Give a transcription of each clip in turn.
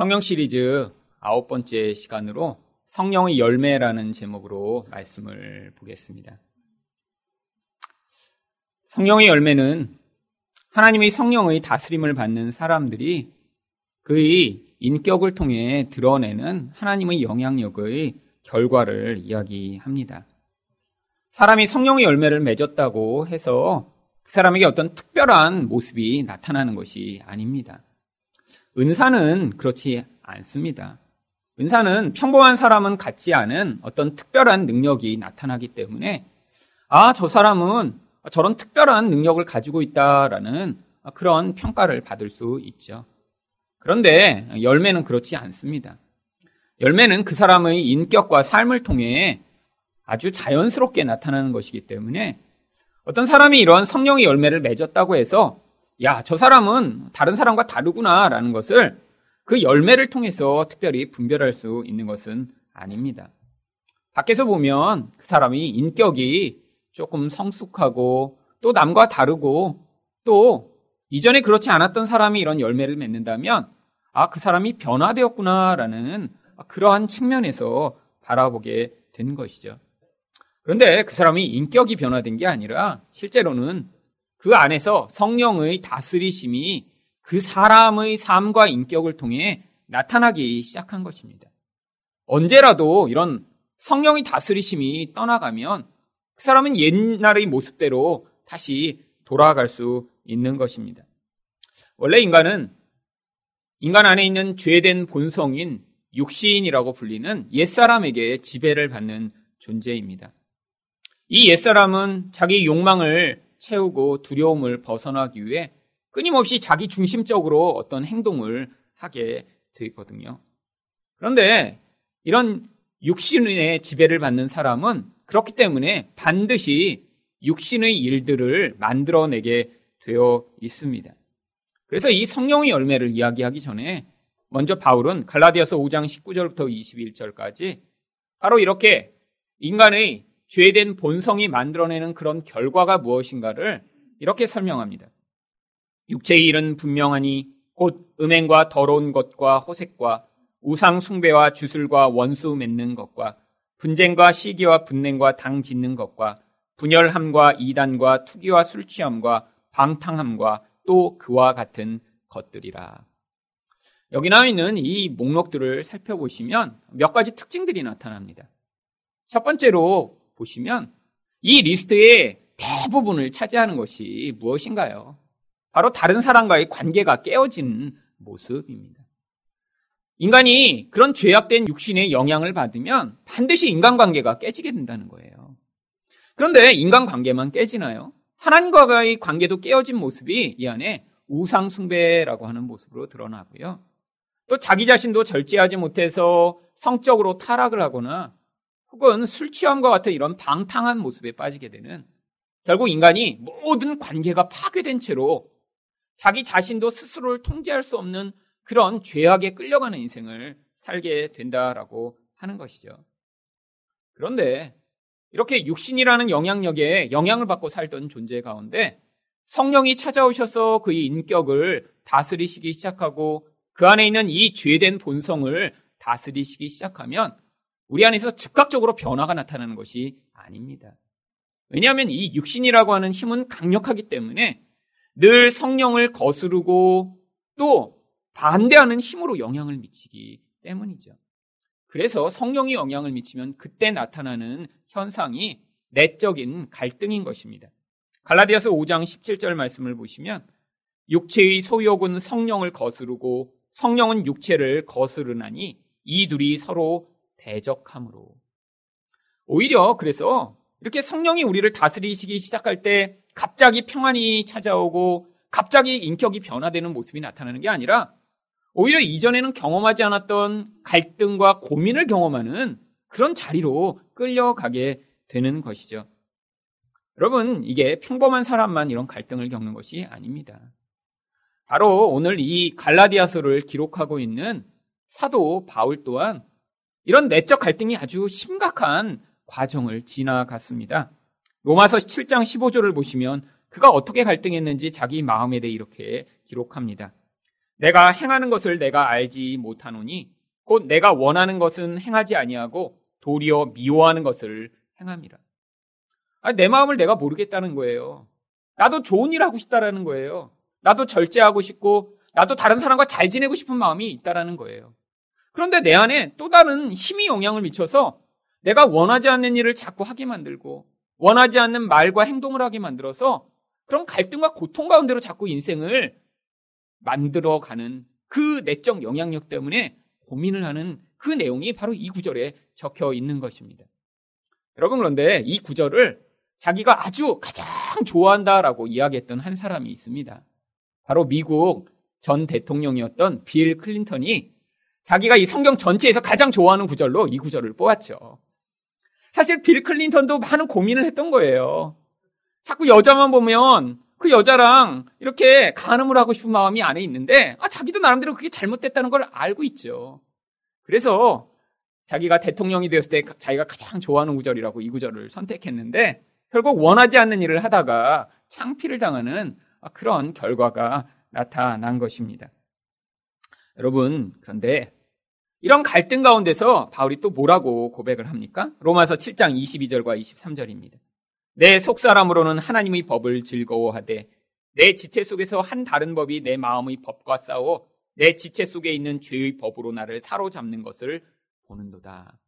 성령 시리즈 아홉 번째 시간으로 성령의 열매라는 제목으로 말씀을 보겠습니다. 성령의 열매는 하나님의 성령의 다스림을 받는 사람들이 그의 인격을 통해 드러내는 하나님의 영향력의 결과를 이야기합니다. 사람이 성령의 열매를 맺었다고 해서 그 사람에게 어떤 특별한 모습이 나타나는 것이 아닙니다. 은사는 그렇지 않습니다. 은사는 평범한 사람은 갖지 않은 어떤 특별한 능력이 나타나기 때문에 아, 저 사람은 저런 특별한 능력을 가지고 있다라는 그런 평가를 받을 수 있죠. 그런데 열매는 그렇지 않습니다. 열매는 그 사람의 인격과 삶을 통해 아주 자연스럽게 나타나는 것이기 때문에 어떤 사람이 이런 성령의 열매를 맺었다고 해서 야, 저 사람은 다른 사람과 다르구나라는 것을 그 열매를 통해서 특별히 분별할 수 있는 것은 아닙니다. 밖에서 보면 그 사람이 인격이 조금 성숙하고 또 남과 다르고 또 이전에 그렇지 않았던 사람이 이런 열매를 맺는다면 아, 그 사람이 변화되었구나라는 그러한 측면에서 바라보게 된 것이죠. 그런데 그 사람이 인격이 변화된 게 아니라 실제로는 그 안에서 성령의 다스리심이 그 사람의 삶과 인격을 통해 나타나기 시작한 것입니다. 언제라도 이런 성령의 다스리심이 떠나가면 그 사람은 옛날의 모습대로 다시 돌아갈 수 있는 것입니다. 원래 인간은 인간 안에 있는 죄된 본성인 육신이라고 불리는 옛사람에게 지배를 받는 존재입니다. 이 옛사람은 자기 욕망을 채우고 두려움을 벗어나기 위해 끊임없이 자기 중심적으로 어떤 행동을 하게 되거든요. 그런데 이런 육신의 지배를 받는 사람은 그렇기 때문에 반드시 육신의 일들을 만들어내게 되어 있습니다. 그래서 이 성령의 열매를 이야기하기 전에 먼저 바울은 갈라디아서 5장 19절부터 21절까지 바로 이렇게 인간의 죄된 본성이 만들어내는 그런 결과가 무엇인가를 이렇게 설명합니다. 육체의 일은 분명하니 곧 음행과 더러운 것과 호색과 우상 숭배와 주술과 원수 맺는 것과 분쟁과 시기와 분냉과 당 짓는 것과 분열함과 이단과 투기와 술 취함과 방탕함과 또 그와 같은 것들이라. 여기 나와 있는 이 목록들을 살펴보시면 몇 가지 특징들이 나타납니다. 첫 번째로 보시면 이 리스트의 대부분을 차지하는 것이 무엇인가요? 바로 다른 사람과의 관계가 깨어지는 모습입니다. 인간이 그런 죄악된 육신의 영향을 받으면 반드시 인간관계가 깨지게 된다는 거예요. 그런데 인간관계만 깨지나요? 하나님과의 관계도 깨어진 모습이 이 안에 우상숭배라고 하는 모습으로 드러나고요. 또 자기 자신도 절제하지 못해서 성적으로 타락을 하거나 혹은 술 취함과 같은 이런 방탕한 모습에 빠지게 되는 결국 인간이 모든 관계가 파괴된 채로 자기 자신도 스스로를 통제할 수 없는 그런 죄악에 끌려가는 인생을 살게 된다라고 하는 것이죠. 그런데 이렇게 육신이라는 영향력에 영향을 받고 살던 존재 가운데 성령이 찾아오셔서 그의 인격을 다스리시기 시작하고 그 안에 있는 이 죄된 본성을 다스리시기 시작하면 우리 안에서 즉각적으로 변화가 나타나는 것이 아닙니다. 왜냐하면 이 육신이라고 하는 힘은 강력하기 때문에 늘 성령을 거스르고 또 반대하는 힘으로 영향을 미치기 때문이죠. 그래서 성령이 영향을 미치면 그때 나타나는 현상이 내적인 갈등인 것입니다. 갈라디아서 5장 17절 말씀을 보시면 육체의 소욕은 성령을 거스르고 성령은 육체를 거스르나니 이 둘이 서로 대적함으로. 오히려 그래서 이렇게 성령이 우리를 다스리시기 시작할 때 갑자기 평안이 찾아오고 갑자기 인격이 변화되는 모습이 나타나는 게 아니라 오히려 이전에는 경험하지 않았던 갈등과 고민을 경험하는 그런 자리로 끌려가게 되는 것이죠. 여러분, 이게 평범한 사람만 이런 갈등을 겪는 것이 아닙니다. 바로 오늘 이 갈라디아서를 기록하고 있는 사도 바울 또한 이런 내적 갈등이 아주 심각한 과정을 지나갔습니다. 로마서 7장 15절을 보시면 그가 어떻게 갈등했는지 자기 마음에 대해 이렇게 기록합니다. 내가 행하는 것을 내가 알지 못하노니 곧 내가 원하는 것은 행하지 아니하고 도리어 미워하는 것을 행함이라. 아니, 내 마음을 내가 모르겠다는 거예요. 나도 좋은 일 하고 싶다라는 거예요. 나도 절제하고 싶고 나도 다른 사람과 잘 지내고 싶은 마음이 있다라는 거예요. 그런데 내 안에 또 다른 힘이 영향을 미쳐서 내가 원하지 않는 일을 자꾸 하게 만들고 원하지 않는 말과 행동을 하게 만들어서 그런 갈등과 고통 가운데로 자꾸 인생을 만들어가는 그 내적 영향력 때문에 고민을 하는 그 내용이 바로 이 구절에 적혀 있는 것입니다. 여러분 그런데 이 구절을 자기가 아주 가장 좋아한다라고 이야기했던 한 사람이 있습니다. 바로 미국 전 대통령이었던 빌 클린턴이 자기가 이 성경 전체에서 가장 좋아하는 구절로 이 구절을 뽑았죠. 사실 빌 클린턴도 많은 고민을 했던 거예요. 자꾸 여자만 보면 그 여자랑 이렇게 간음을 하고 싶은 마음이 안에 있는데 아 자기도 나름대로 그게 잘못됐다는 걸 알고 있죠. 그래서 자기가 대통령이 되었을 때 자기가 가장 좋아하는 구절이라고 이 구절을 선택했는데 결국 원하지 않는 일을 하다가 창피를 당하는 그런 결과가 나타난 것입니다. 여러분, 그런데 이런 갈등 가운데서 바울이 또 뭐라고 고백을 합니까? 로마서 7장 22절과 23절입니다. 내 속사람으로는 하나님의 법을 즐거워하되 내 지체 속에서 한 다른 법이 내 마음의 법과 싸워 내 지체 속에 있는 죄의 법으로 나를 사로잡는 것을 보는도다.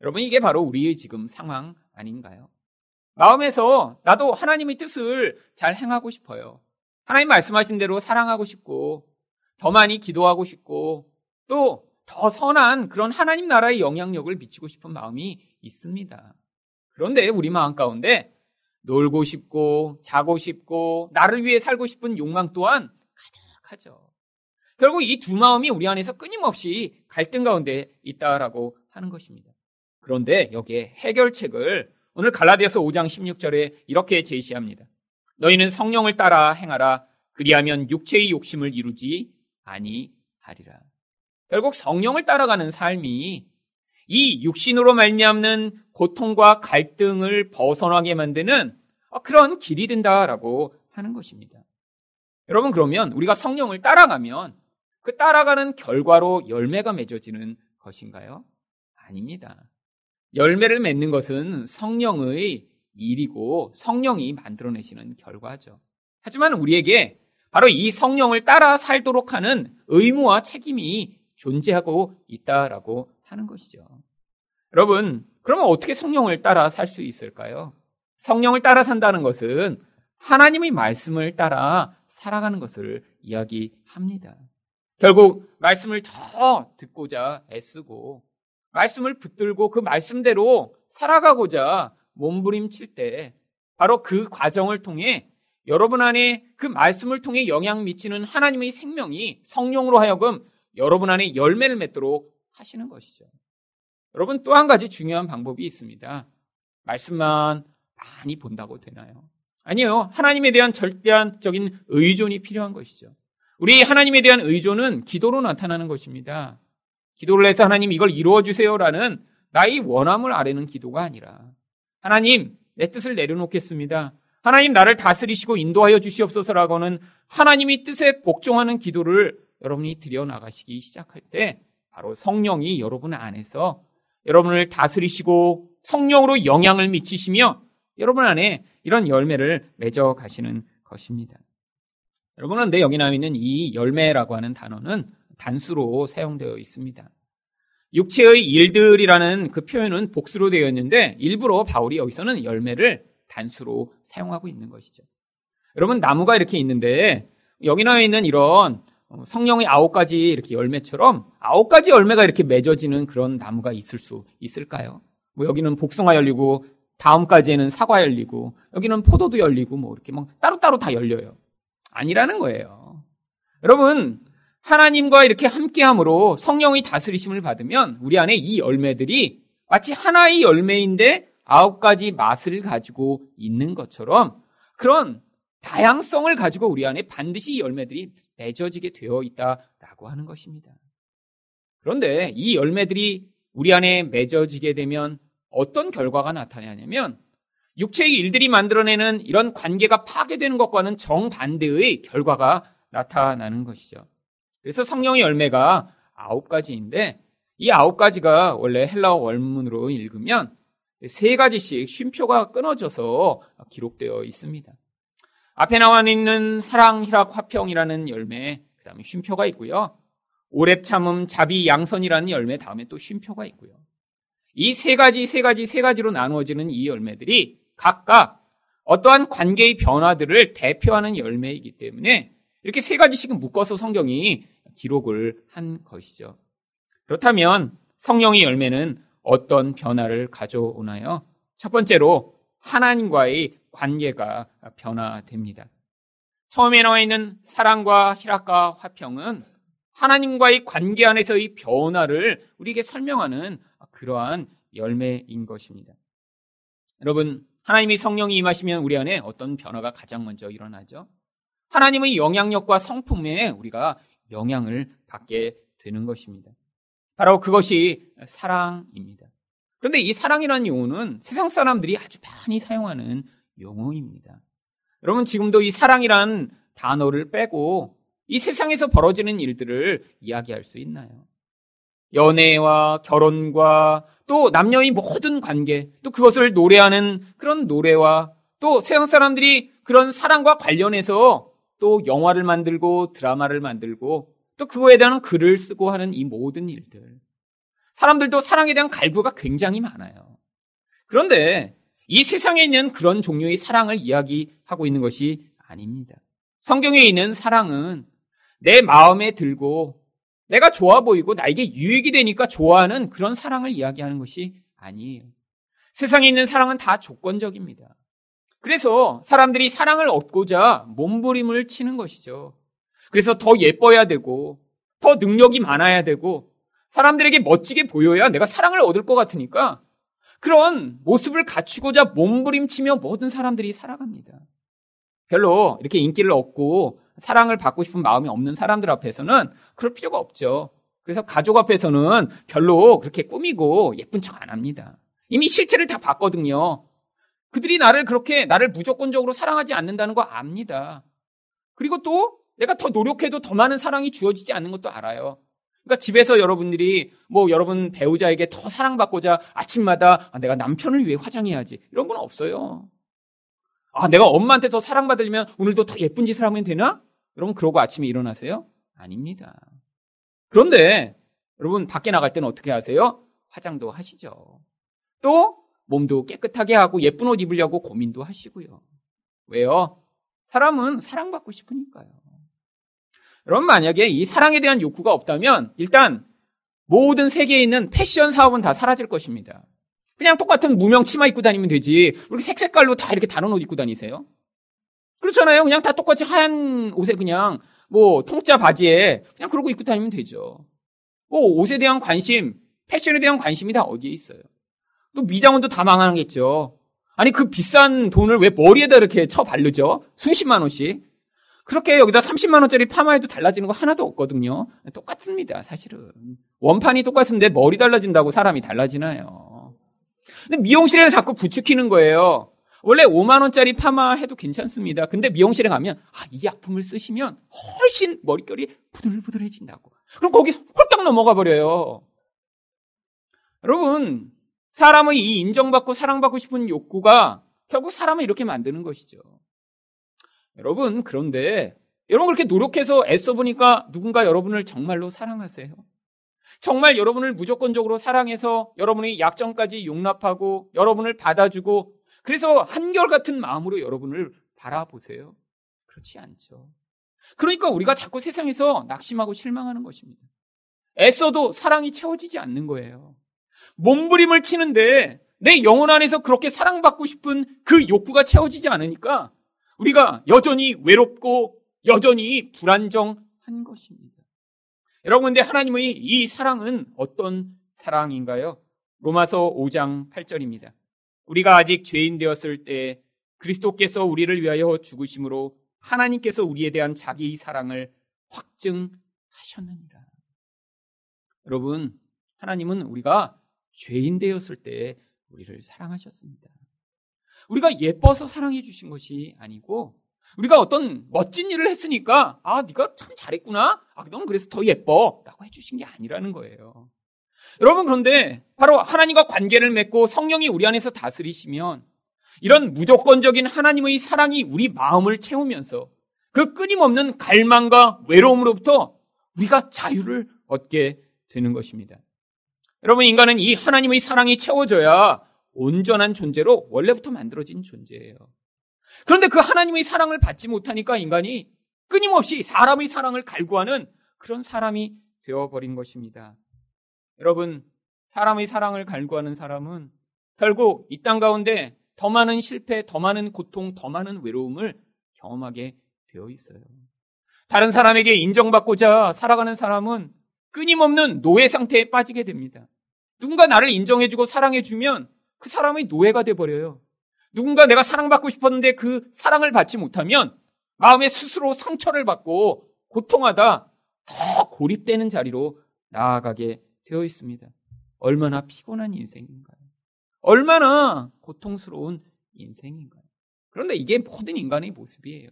여러분 이게 바로 우리의 지금 상황 아닌가요? 마음에서 나도 하나님의 뜻을 잘 행하고 싶어요. 하나님 말씀하신 대로 사랑하고 싶고 더 많이 기도하고 싶고 또 더 선한 그런 하나님 나라의 영향력을 미치고 싶은 마음이 있습니다. 그런데 우리 마음 가운데 놀고 싶고 자고 싶고 나를 위해 살고 싶은 욕망 또한 가득하죠. 결국 이 두 마음이 우리 안에서 끊임없이 갈등 가운데 있다라고 하는 것입니다. 그런데 여기에 해결책을 오늘 갈라디아서 5장 16절에 이렇게 제시합니다. 너희는 성령을 따라 행하라. 그리하면 육체의 욕심을 이루지 아니하리라. 결국 성령을 따라가는 삶이 이 육신으로 말미암는 고통과 갈등을 벗어나게 만드는 그런 길이 된다라고 하는 것입니다. 여러분 그러면 우리가 성령을 따라가면 그 따라가는 결과로 열매가 맺어지는 것인가요? 아닙니다. 열매를 맺는 것은 성령의 일이고 성령이 만들어내시는 결과죠. 하지만 우리에게 바로 이 성령을 따라 살도록 하는 의무와 책임이 존재하고 있다라고 하는 것이죠. 여러분, 그러면 어떻게 성령을 따라 살 수 있을까요? 성령을 따라 산다는 것은 하나님의 말씀을 따라 살아가는 것을 이야기합니다. 결국 말씀을 더 듣고자 애쓰고 말씀을 붙들고 그 말씀대로 살아가고자 몸부림칠 때 바로 그 과정을 통해 여러분 안에 그 말씀을 통해 영향 미치는 하나님의 생명이 성령으로 하여금 여러분 안에 열매를 맺도록 하시는 것이죠. 여러분 또 한 가지 중요한 방법이 있습니다. 말씀만 많이 본다고 되나요? 아니요. 하나님에 대한 절대적인 의존이 필요한 것이죠. 우리 하나님에 대한 의존은 기도로 나타나는 것입니다. 기도를 해서 하나님 이걸 이루어 주세요라는 나의 원함을 아뢰는 기도가 아니라 하나님 내 뜻을 내려놓겠습니다. 하나님 나를 다스리시고 인도하여 주시옵소서라고는 하나님이 뜻에 복종하는 기도를 여러분이 드려 나가시기 시작할 때 바로 성령이 여러분 안에서 여러분을 다스리시고 성령으로 영향을 미치시며 여러분 안에 이런 열매를 맺어 가시는 것입니다. 여러분은 내 여기 나와 있는 이 열매라고 하는 단어는 단수로 사용되어 있습니다. 육체의 일들이라는 그 표현은 복수로 되어 있는데 일부러 바울이 여기서는 열매를 단수로 사용하고 있는 것이죠. 여러분 나무가 이렇게 있는데 여기 나와 있는 이런 성령의 아홉 가지 이렇게 열매처럼 아홉 가지 열매가 이렇게 맺어지는 그런 나무가 있을 수 있을까요? 뭐 여기는 복숭아 열리고 다음까지에는 사과 열리고 여기는 포도도 열리고 뭐 이렇게 막 따로따로 다 열려요. 아니라는 거예요. 여러분 하나님과 이렇게 함께함으로 성령의 다스리심을 받으면 우리 안에 이 열매들이 마치 하나의 열매인데 아홉 가지 맛을 가지고 있는 것처럼 그런 다양성을 가지고 우리 안에 반드시 열매들이 맺어지게 되어 있다라고 하는 것입니다. 그런데 이 열매들이 우리 안에 맺어지게 되면 어떤 결과가 나타나냐면 육체의 일들이 만들어내는 이런 관계가 파괴되는 것과는 정반대의 결과가 나타나는 것이죠. 그래서 성령의 열매가 아홉 가지인데 이 아홉 가지가 원래 헬라어 원문으로 읽으면 세 가지씩 쉼표가 끊어져서 기록되어 있습니다. 앞에 나와 있는 사랑, 희락, 화평이라는 열매, 그 다음에 쉼표가 있고요. 오랩 참음, 자비, 양선이라는 열매 다음에 또 쉼표가 있고요. 이 세 가지, 세 가지, 세 가지로 나누어지는 이 열매들이 각각 어떠한 관계의 변화들을 대표하는 열매이기 때문에 이렇게 세 가지씩 묶어서 성경이 기록을 한 것이죠. 그렇다면 성령의 열매는 어떤 변화를 가져오나요? 첫 번째로 하나님과의 관계가 변화됩니다. 처음에 나와 있는 사랑과 희락과 화평은 하나님과의 관계 안에서의 변화를 우리에게 설명하는 그러한 열매인 것입니다. 여러분, 하나님의 성령이 임하시면 우리 안에 어떤 변화가 가장 먼저 일어나죠? 하나님의 영향력과 성품에 우리가 영향을 받게 되는 것입니다. 바로 그것이 사랑입니다. 그런데 이 사랑이라는 용어는 세상 사람들이 아주 많이 사용하는 용어입니다. 여러분 지금도 이 사랑이란 단어를 빼고 이 세상에서 벌어지는 일들을 이야기할 수 있나요? 연애와 결혼과 또 남녀의 모든 관계, 또 그것을 노래하는 그런 노래와 또 세상 사람들이 그런 사랑과 관련해서 또 영화를 만들고 드라마를 만들고 또 그거에 대한 글을 쓰고 하는 이 모든 일들. 사람들도 사랑에 대한 갈구가 굉장히 많아요. 그런데 이 세상에 있는 그런 종류의 사랑을 이야기하고 있는 것이 아닙니다. 성경에 있는 사랑은 내 마음에 들고 내가 좋아 보이고 나에게 유익이 되니까 좋아하는 그런 사랑을 이야기하는 것이 아니에요. 세상에 있는 사랑은 다 조건적입니다. 그래서 사람들이 사랑을 얻고자 몸부림을 치는 것이죠. 그래서 더 예뻐야 되고, 더 능력이 많아야 되고, 사람들에게 멋지게 보여야 내가 사랑을 얻을 것 같으니까 그런 모습을 갖추고자 몸부림치며 모든 사람들이 살아갑니다. 별로 이렇게 인기를 얻고 사랑을 받고 싶은 마음이 없는 사람들 앞에서는 그럴 필요가 없죠. 그래서 가족 앞에서는 별로 그렇게 꾸미고 예쁜 척 안 합니다. 이미 실체를 다 봤거든요. 그들이 나를 그렇게 나를 무조건적으로 사랑하지 않는다는 거 압니다. 그리고 또 내가 더 노력해도 더 많은 사랑이 주어지지 않는 것도 알아요. 그러니까 집에서 여러분들이 뭐 여러분 배우자에게 더 사랑받고자 아침마다 아, 내가 남편을 위해 화장해야지 이런 건 없어요. 아, 내가 엄마한테 더 사랑받으려면 오늘도 더 예쁜 짓을 하면 되나? 여러분 그러고 아침에 일어나세요? 아닙니다. 그런데 여러분 밖에 나갈 때는 어떻게 하세요? 화장도 하시죠. 또 몸도 깨끗하게 하고 예쁜 옷 입으려고 고민도 하시고요. 왜요? 사람은 사랑받고 싶으니까요. 여러분 만약에 이 사랑에 대한 욕구가 없다면 일단 모든 세계에 있는 패션 사업은 다 사라질 것입니다. 그냥 똑같은 무명 치마 입고 다니면 되지. 이렇게 색색깔로 다 이렇게 다른 옷 입고 다니세요? 그렇잖아요. 그냥 다 똑같이 하얀 옷에 그냥 뭐 통짜 바지에 그냥 그러고 입고 다니면 되죠. 뭐 옷에 대한 관심, 패션에 대한 관심이 다 어디에 있어요? 또 미장원도 다 망하겠죠. 아니 그 비싼 돈을 왜 머리에다 이렇게 쳐 바르죠? 수십만 원씩. 그렇게 여기다 30만 원짜리 파마해도 달라지는 거 하나도 없거든요. 똑같습니다, 사실은. 원판이 똑같은데 머리 달라진다고 사람이 달라지나요? 근데 미용실에 자꾸 부추기는 거예요. 원래 5만 원짜리 파마해도 괜찮습니다. 근데 미용실에 가면 아, 이 약품을 쓰시면 훨씬 머릿결이 부들부들해진다고. 그럼 거기 홀딱 넘어가 버려요. 여러분, 사람의 이 인정받고 사랑받고 싶은 욕구가 결국 사람을 이렇게 만드는 것이죠. 여러분, 그런데 여러분 그렇게 노력해서 애써 보니까 누군가 여러분을 정말로 사랑하세요? 정말 여러분을 무조건적으로 사랑해서 여러분의 약점까지 용납하고 여러분을 받아주고 그래서 한결같은 마음으로 여러분을 바라보세요. 그렇지 않죠. 그러니까 우리가 자꾸 세상에서 낙심하고 실망하는 것입니다. 애써도 사랑이 채워지지 않는 거예요. 몸부림을 치는데 내 영혼 안에서 그렇게 사랑받고 싶은 그 욕구가 채워지지 않으니까 우리가 여전히 외롭고 여전히 불안정한 것입니다. 여러분, 근데 하나님의 이 사랑은 어떤 사랑인가요? 로마서 5장 8절입니다. 우리가 아직 죄인 되었을 때 그리스도께서 우리를 위하여 죽으심으로 하나님께서 우리에 대한 자기의 사랑을 확증하셨느니라. 여러분, 하나님은 우리가 죄인 되었을 때 우리를 사랑하셨습니다. 우리가 예뻐서 사랑해 주신 것이 아니고 우리가 어떤 멋진 일을 했으니까 아 네가 참 잘했구나. 아 너는 그래서 더 예뻐라고 해주신 게 아니라는 거예요. 여러분 그런데 바로 하나님과 관계를 맺고 성령이 우리 안에서 다스리시면 이런 무조건적인 하나님의 사랑이 우리 마음을 채우면서 그 끊임없는 갈망과 외로움으로부터 우리가 자유를 얻게 되는 것입니다. 여러분 인간은 이 하나님의 사랑이 채워져야 온전한 존재로 원래부터 만들어진 존재예요. 그런데 그 하나님의 사랑을 받지 못하니까 인간이 끊임없이 사람의 사랑을 갈구하는 그런 사람이 되어버린 것입니다. 여러분, 사람의 사랑을 갈구하는 사람은 결국 이 땅 가운데 더 많은 실패, 더 많은 고통, 더 많은 외로움을 경험하게 되어 있어요. 다른 사람에게 인정받고자 살아가는 사람은 끊임없는 노예 상태에 빠지게 됩니다. 누군가 나를 인정해주고 사랑해주면 그 사람의 노예가 돼버려요. 누군가 내가 사랑받고 싶었는데 그 사랑을 받지 못하면 마음에 스스로 상처를 받고 고통하다 더 고립되는 자리로 나아가게 되어 있습니다. 얼마나 피곤한 인생인가요? 얼마나 고통스러운 인생인가요? 그런데 이게 모든 인간의 모습이에요.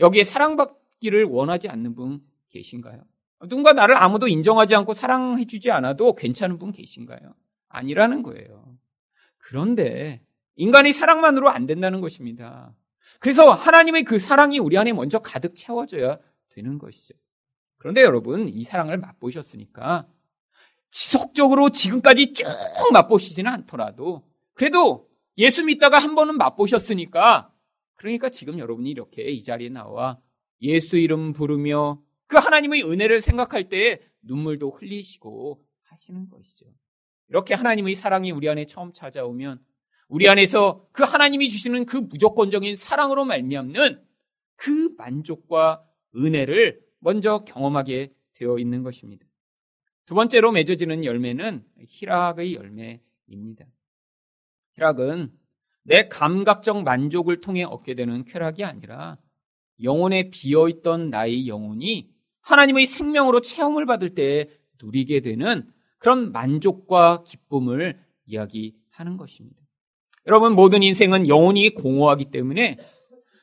여기에 사랑받기를 원하지 않는 분 계신가요? 누군가 나를 아무도 인정하지 않고 사랑해주지 않아도 괜찮은 분 계신가요? 아니라는 거예요. 그런데 인간이 사랑만으로 안 된다는 것입니다. 그래서 하나님의 그 사랑이 우리 안에 먼저 가득 채워져야 되는 것이죠. 그런데 여러분, 이 사랑을 맛보셨으니까 지속적으로 지금까지 쭉 맛보시지는 않더라도 그래도 예수 믿다가 한 번은 맛보셨으니까 그러니까 지금 여러분이 이렇게 이 자리에 나와 예수 이름 부르며 그 하나님의 은혜를 생각할 때 눈물도 흘리시고 하시는 것이죠. 이렇게 하나님의 사랑이 우리 안에 처음 찾아오면 우리 안에서 그 하나님이 주시는 그 무조건적인 사랑으로 말미암는 그 만족과 은혜를 먼저 경험하게 되어 있는 것입니다. 두 번째로 맺어지는 열매는 희락의 열매입니다. 희락은 내 감각적 만족을 통해 얻게 되는 쾌락이 아니라 영혼에 비어있던 나의 영혼이 하나님의 생명으로 체험을 받을 때 누리게 되는 그런 만족과 기쁨을 이야기하는 것입니다. 여러분, 모든 인생은 영혼이 공허하기 때문에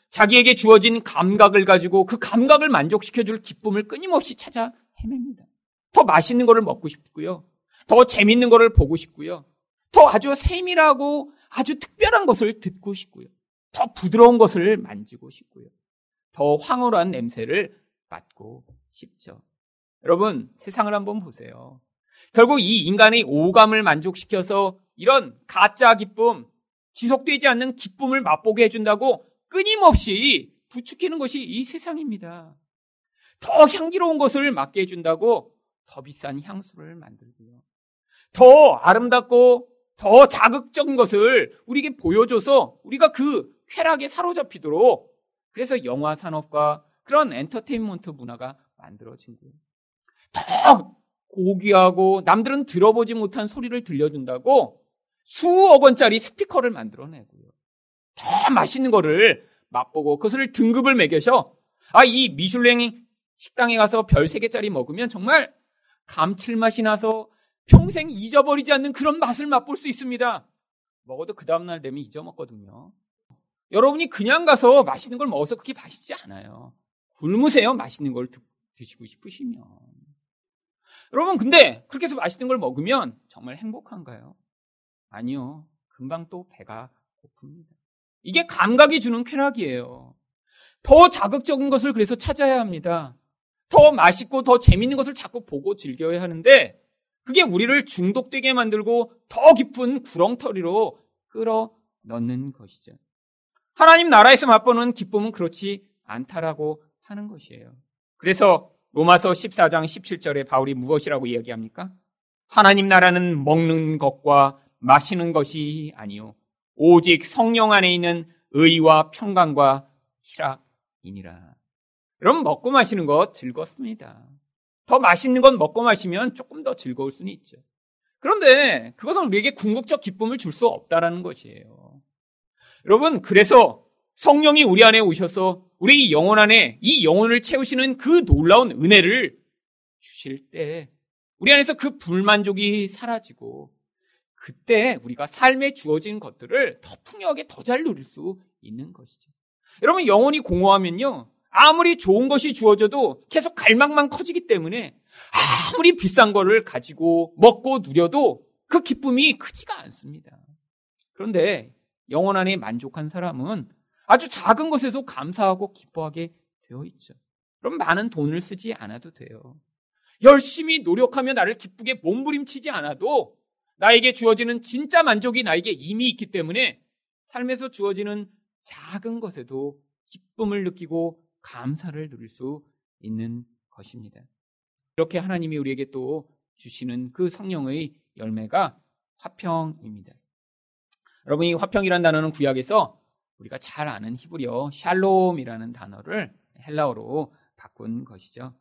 자기에게 주어진 감각을 가지고 그 감각을 만족시켜줄 기쁨을 끊임없이 찾아 헤맵니다. 더 맛있는 거를 먹고 싶고요. 더 재밌는 거를 보고 싶고요. 더 아주 세밀하고 아주 특별한 것을 듣고 싶고요. 더 부드러운 것을 만지고 싶고요. 더 황홀한 냄새를 맡고 싶죠. 여러분, 세상을 한번 보세요. 결국 이 인간의 오감을 만족시켜서 이런 가짜 기쁨, 지속되지 않는 기쁨을 맛보게 해준다고 끊임없이 부추기는 것이 이 세상입니다. 더 향기로운 것을 맡게 해준다고 더 비싼 향수를 만들고요. 더 아름답고 더 자극적인 것을 우리에게 보여줘서 우리가 그 쾌락에 사로잡히도록 그래서 영화 산업과 그런 엔터테인먼트 문화가 만들어진 거예요. 더 고귀하고 남들은 들어보지 못한 소리를 들려준다고 수억 원짜리 스피커를 만들어내고요. 더 맛있는 거를 맛보고 그것을 등급을 매겨서 아, 이 미슐랭 식당에 가서 별 3개짜리 먹으면 정말 감칠맛이 나서 평생 잊어버리지 않는 그런 맛을 맛볼 수 있습니다. 먹어도 그 다음날 되면 잊어먹거든요. 여러분이 그냥 가서 맛있는 걸 먹어서 그게 맛있지 않아요. 굶으세요. 맛있는 걸 드, 드시고 싶으시면. 여러분, 근데 그렇게 해서 맛있는 걸 먹으면 정말 행복한가요? 아니요. 금방 또 배가 고픕니다. 이게 감각이 주는 쾌락이에요. 더 자극적인 것을 그래서 찾아야 합니다. 더 맛있고 더 재밌는 것을 자꾸 보고 즐겨야 하는데 그게 우리를 중독되게 만들고 더 깊은 구렁텅이로 끌어 넣는 것이죠. 하나님 나라에서 맛보는 기쁨은 그렇지 않다라고 하는 것이에요. 그래서 로마서 14장 17절에 바울이 무엇이라고 이야기합니까? 하나님 나라는 먹는 것과 마시는 것이 아니요 오직 성령 안에 있는 의와 평강과 희락이니라. 여러분 먹고 마시는 것 즐겁습니다. 더 맛있는 건 먹고 마시면 조금 더 즐거울 수는 있죠. 그런데 그것은 우리에게 궁극적 기쁨을 줄 수 없다라는 것이에요. 여러분 그래서 성령이 우리 안에 오셔서 우리 영혼 안에 이 영혼을 채우시는 그 놀라운 은혜를 주실 때 우리 안에서 그 불만족이 사라지고 그때 우리가 삶에 주어진 것들을 더 풍요하게 더 잘 누릴 수 있는 것이죠. 여러분 영혼이 공허하면요. 아무리 좋은 것이 주어져도 계속 갈망만 커지기 때문에 아무리 비싼 거를 가지고 먹고 누려도 그 기쁨이 크지가 않습니다. 그런데 영혼 안에 만족한 사람은 아주 작은 것에서 감사하고 기뻐하게 되어 있죠. 그럼 많은 돈을 쓰지 않아도 돼요. 열심히 노력하며 나를 기쁘게 몸부림치지 않아도 나에게 주어지는 진짜 만족이 나에게 이미 있기 때문에 삶에서 주어지는 작은 것에도 기쁨을 느끼고 감사를 누릴 수 있는 것입니다. 이렇게 하나님이 우리에게 또 주시는 그 성령의 열매가 화평입니다. 여러분 이 화평이라는 단어는 구약에서 우리가 잘 아는 히브리어 샬롬이라는 단어를 헬라어로 바꾼 것이죠.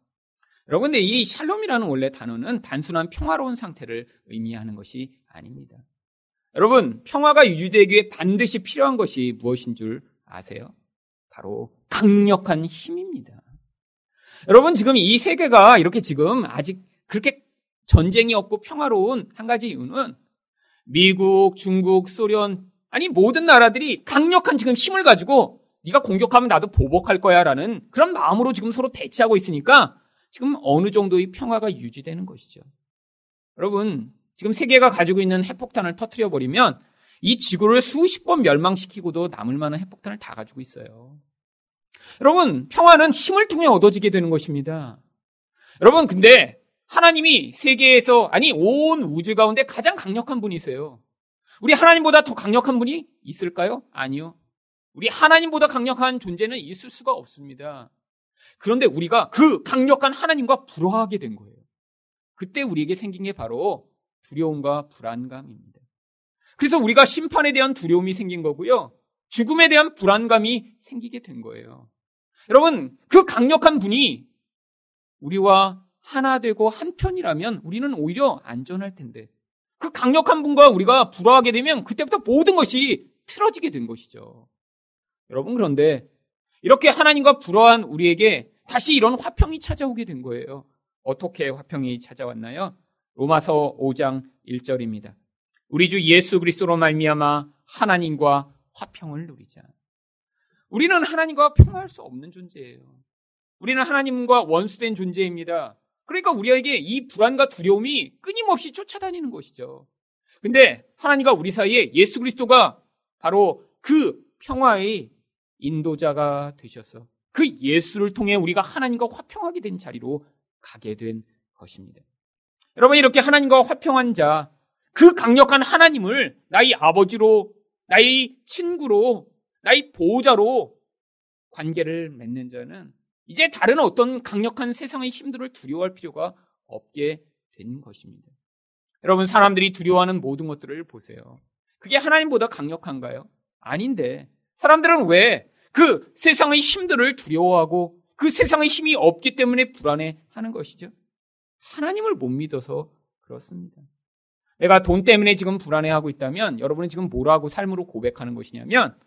여러분, 근데 이 샬롬이라는 원래 단어는 단순한 평화로운 상태를 의미하는 것이 아닙니다. 여러분, 평화가 유지되기 위해 반드시 필요한 것이 무엇인 줄 아세요? 바로 강력한 힘입니다. 여러분, 지금 이 세계가 이렇게 지금 아직 그렇게 전쟁이 없고 평화로운 한 가지 이유는 미국, 중국, 소련, 아니 모든 나라들이 강력한 지금 힘을 가지고 네가 공격하면 나도 보복할 거야라는 그런 마음으로 지금 서로 대치하고 있으니까 지금 어느 정도의 평화가 유지되는 것이죠. 여러분, 지금 세계가 가지고 있는 핵폭탄을 터트려 버리면 이 지구를 수십 번 멸망시키고도 남을 만한 핵폭탄을 다 가지고 있어요. 여러분, 평화는 힘을 통해 얻어지게 되는 것입니다. 여러분, 근데 하나님이 세계에서, 아니, 온 우주 가운데 가장 강력한 분이세요. 우리 하나님보다 더 강력한 분이 있을까요? 아니요. 우리 하나님보다 강력한 존재는 있을 수가 없습니다. 그런데 우리가 그 강력한 하나님과 불화하게 된 거예요. 그때 우리에게 생긴 게 바로 두려움과 불안감입니다. 그래서 우리가 심판에 대한 두려움이 생긴 거고요. 죽음에 대한 불안감이 생기게 된 거예요. 여러분, 그 강력한 분이 우리와 하나 되고 한 편이라면 우리는 오히려 안전할 텐데 그 강력한 분과 우리가 불화하게 되면 그때부터 모든 것이 틀어지게 된 것이죠. 여러분 그런데 이렇게 하나님과 불화한 우리에게 다시 이런 화평이 찾아오게 된 거예요. 어떻게 화평이 찾아왔나요? 로마서 5장 1절입니다. 우리 주 예수 그리스도로 말미암아 하나님과 화평을 누리자. 우리는 하나님과 평화할 수 없는 존재예요. 우리는 하나님과 원수된 존재입니다. 그러니까 우리에게 이 불안과 두려움이 끊임없이 쫓아다니는 것이죠. 근데 하나님과 우리 사이에 예수 그리스도가 바로 그 평화의 인도자가 되셔서 그 예수를 통해 우리가 하나님과 화평하게 된 자리로 가게 된 것입니다. 여러분 이렇게 하나님과 화평한 자, 그 강력한 하나님을 나의 아버지로, 나의 친구로, 나의 보호자로 관계를 맺는 자는 이제 다른 어떤 강력한 세상의 힘들을 두려워할 필요가 없게 된 것입니다. 여러분 사람들이 두려워하는 모든 것들을 보세요. 그게 하나님보다 강력한가요? 아닌데 사람들은 왜 그 세상의 힘들을 두려워하고 그 세상의 힘이 없기 때문에 불안해 하는 것이죠? 하나님을 못 믿어서 그렇습니다. 내가 돈 때문에 지금 불안해하고 있다면 여러분은 지금 뭐라고 삶으로 고백하는 것이냐면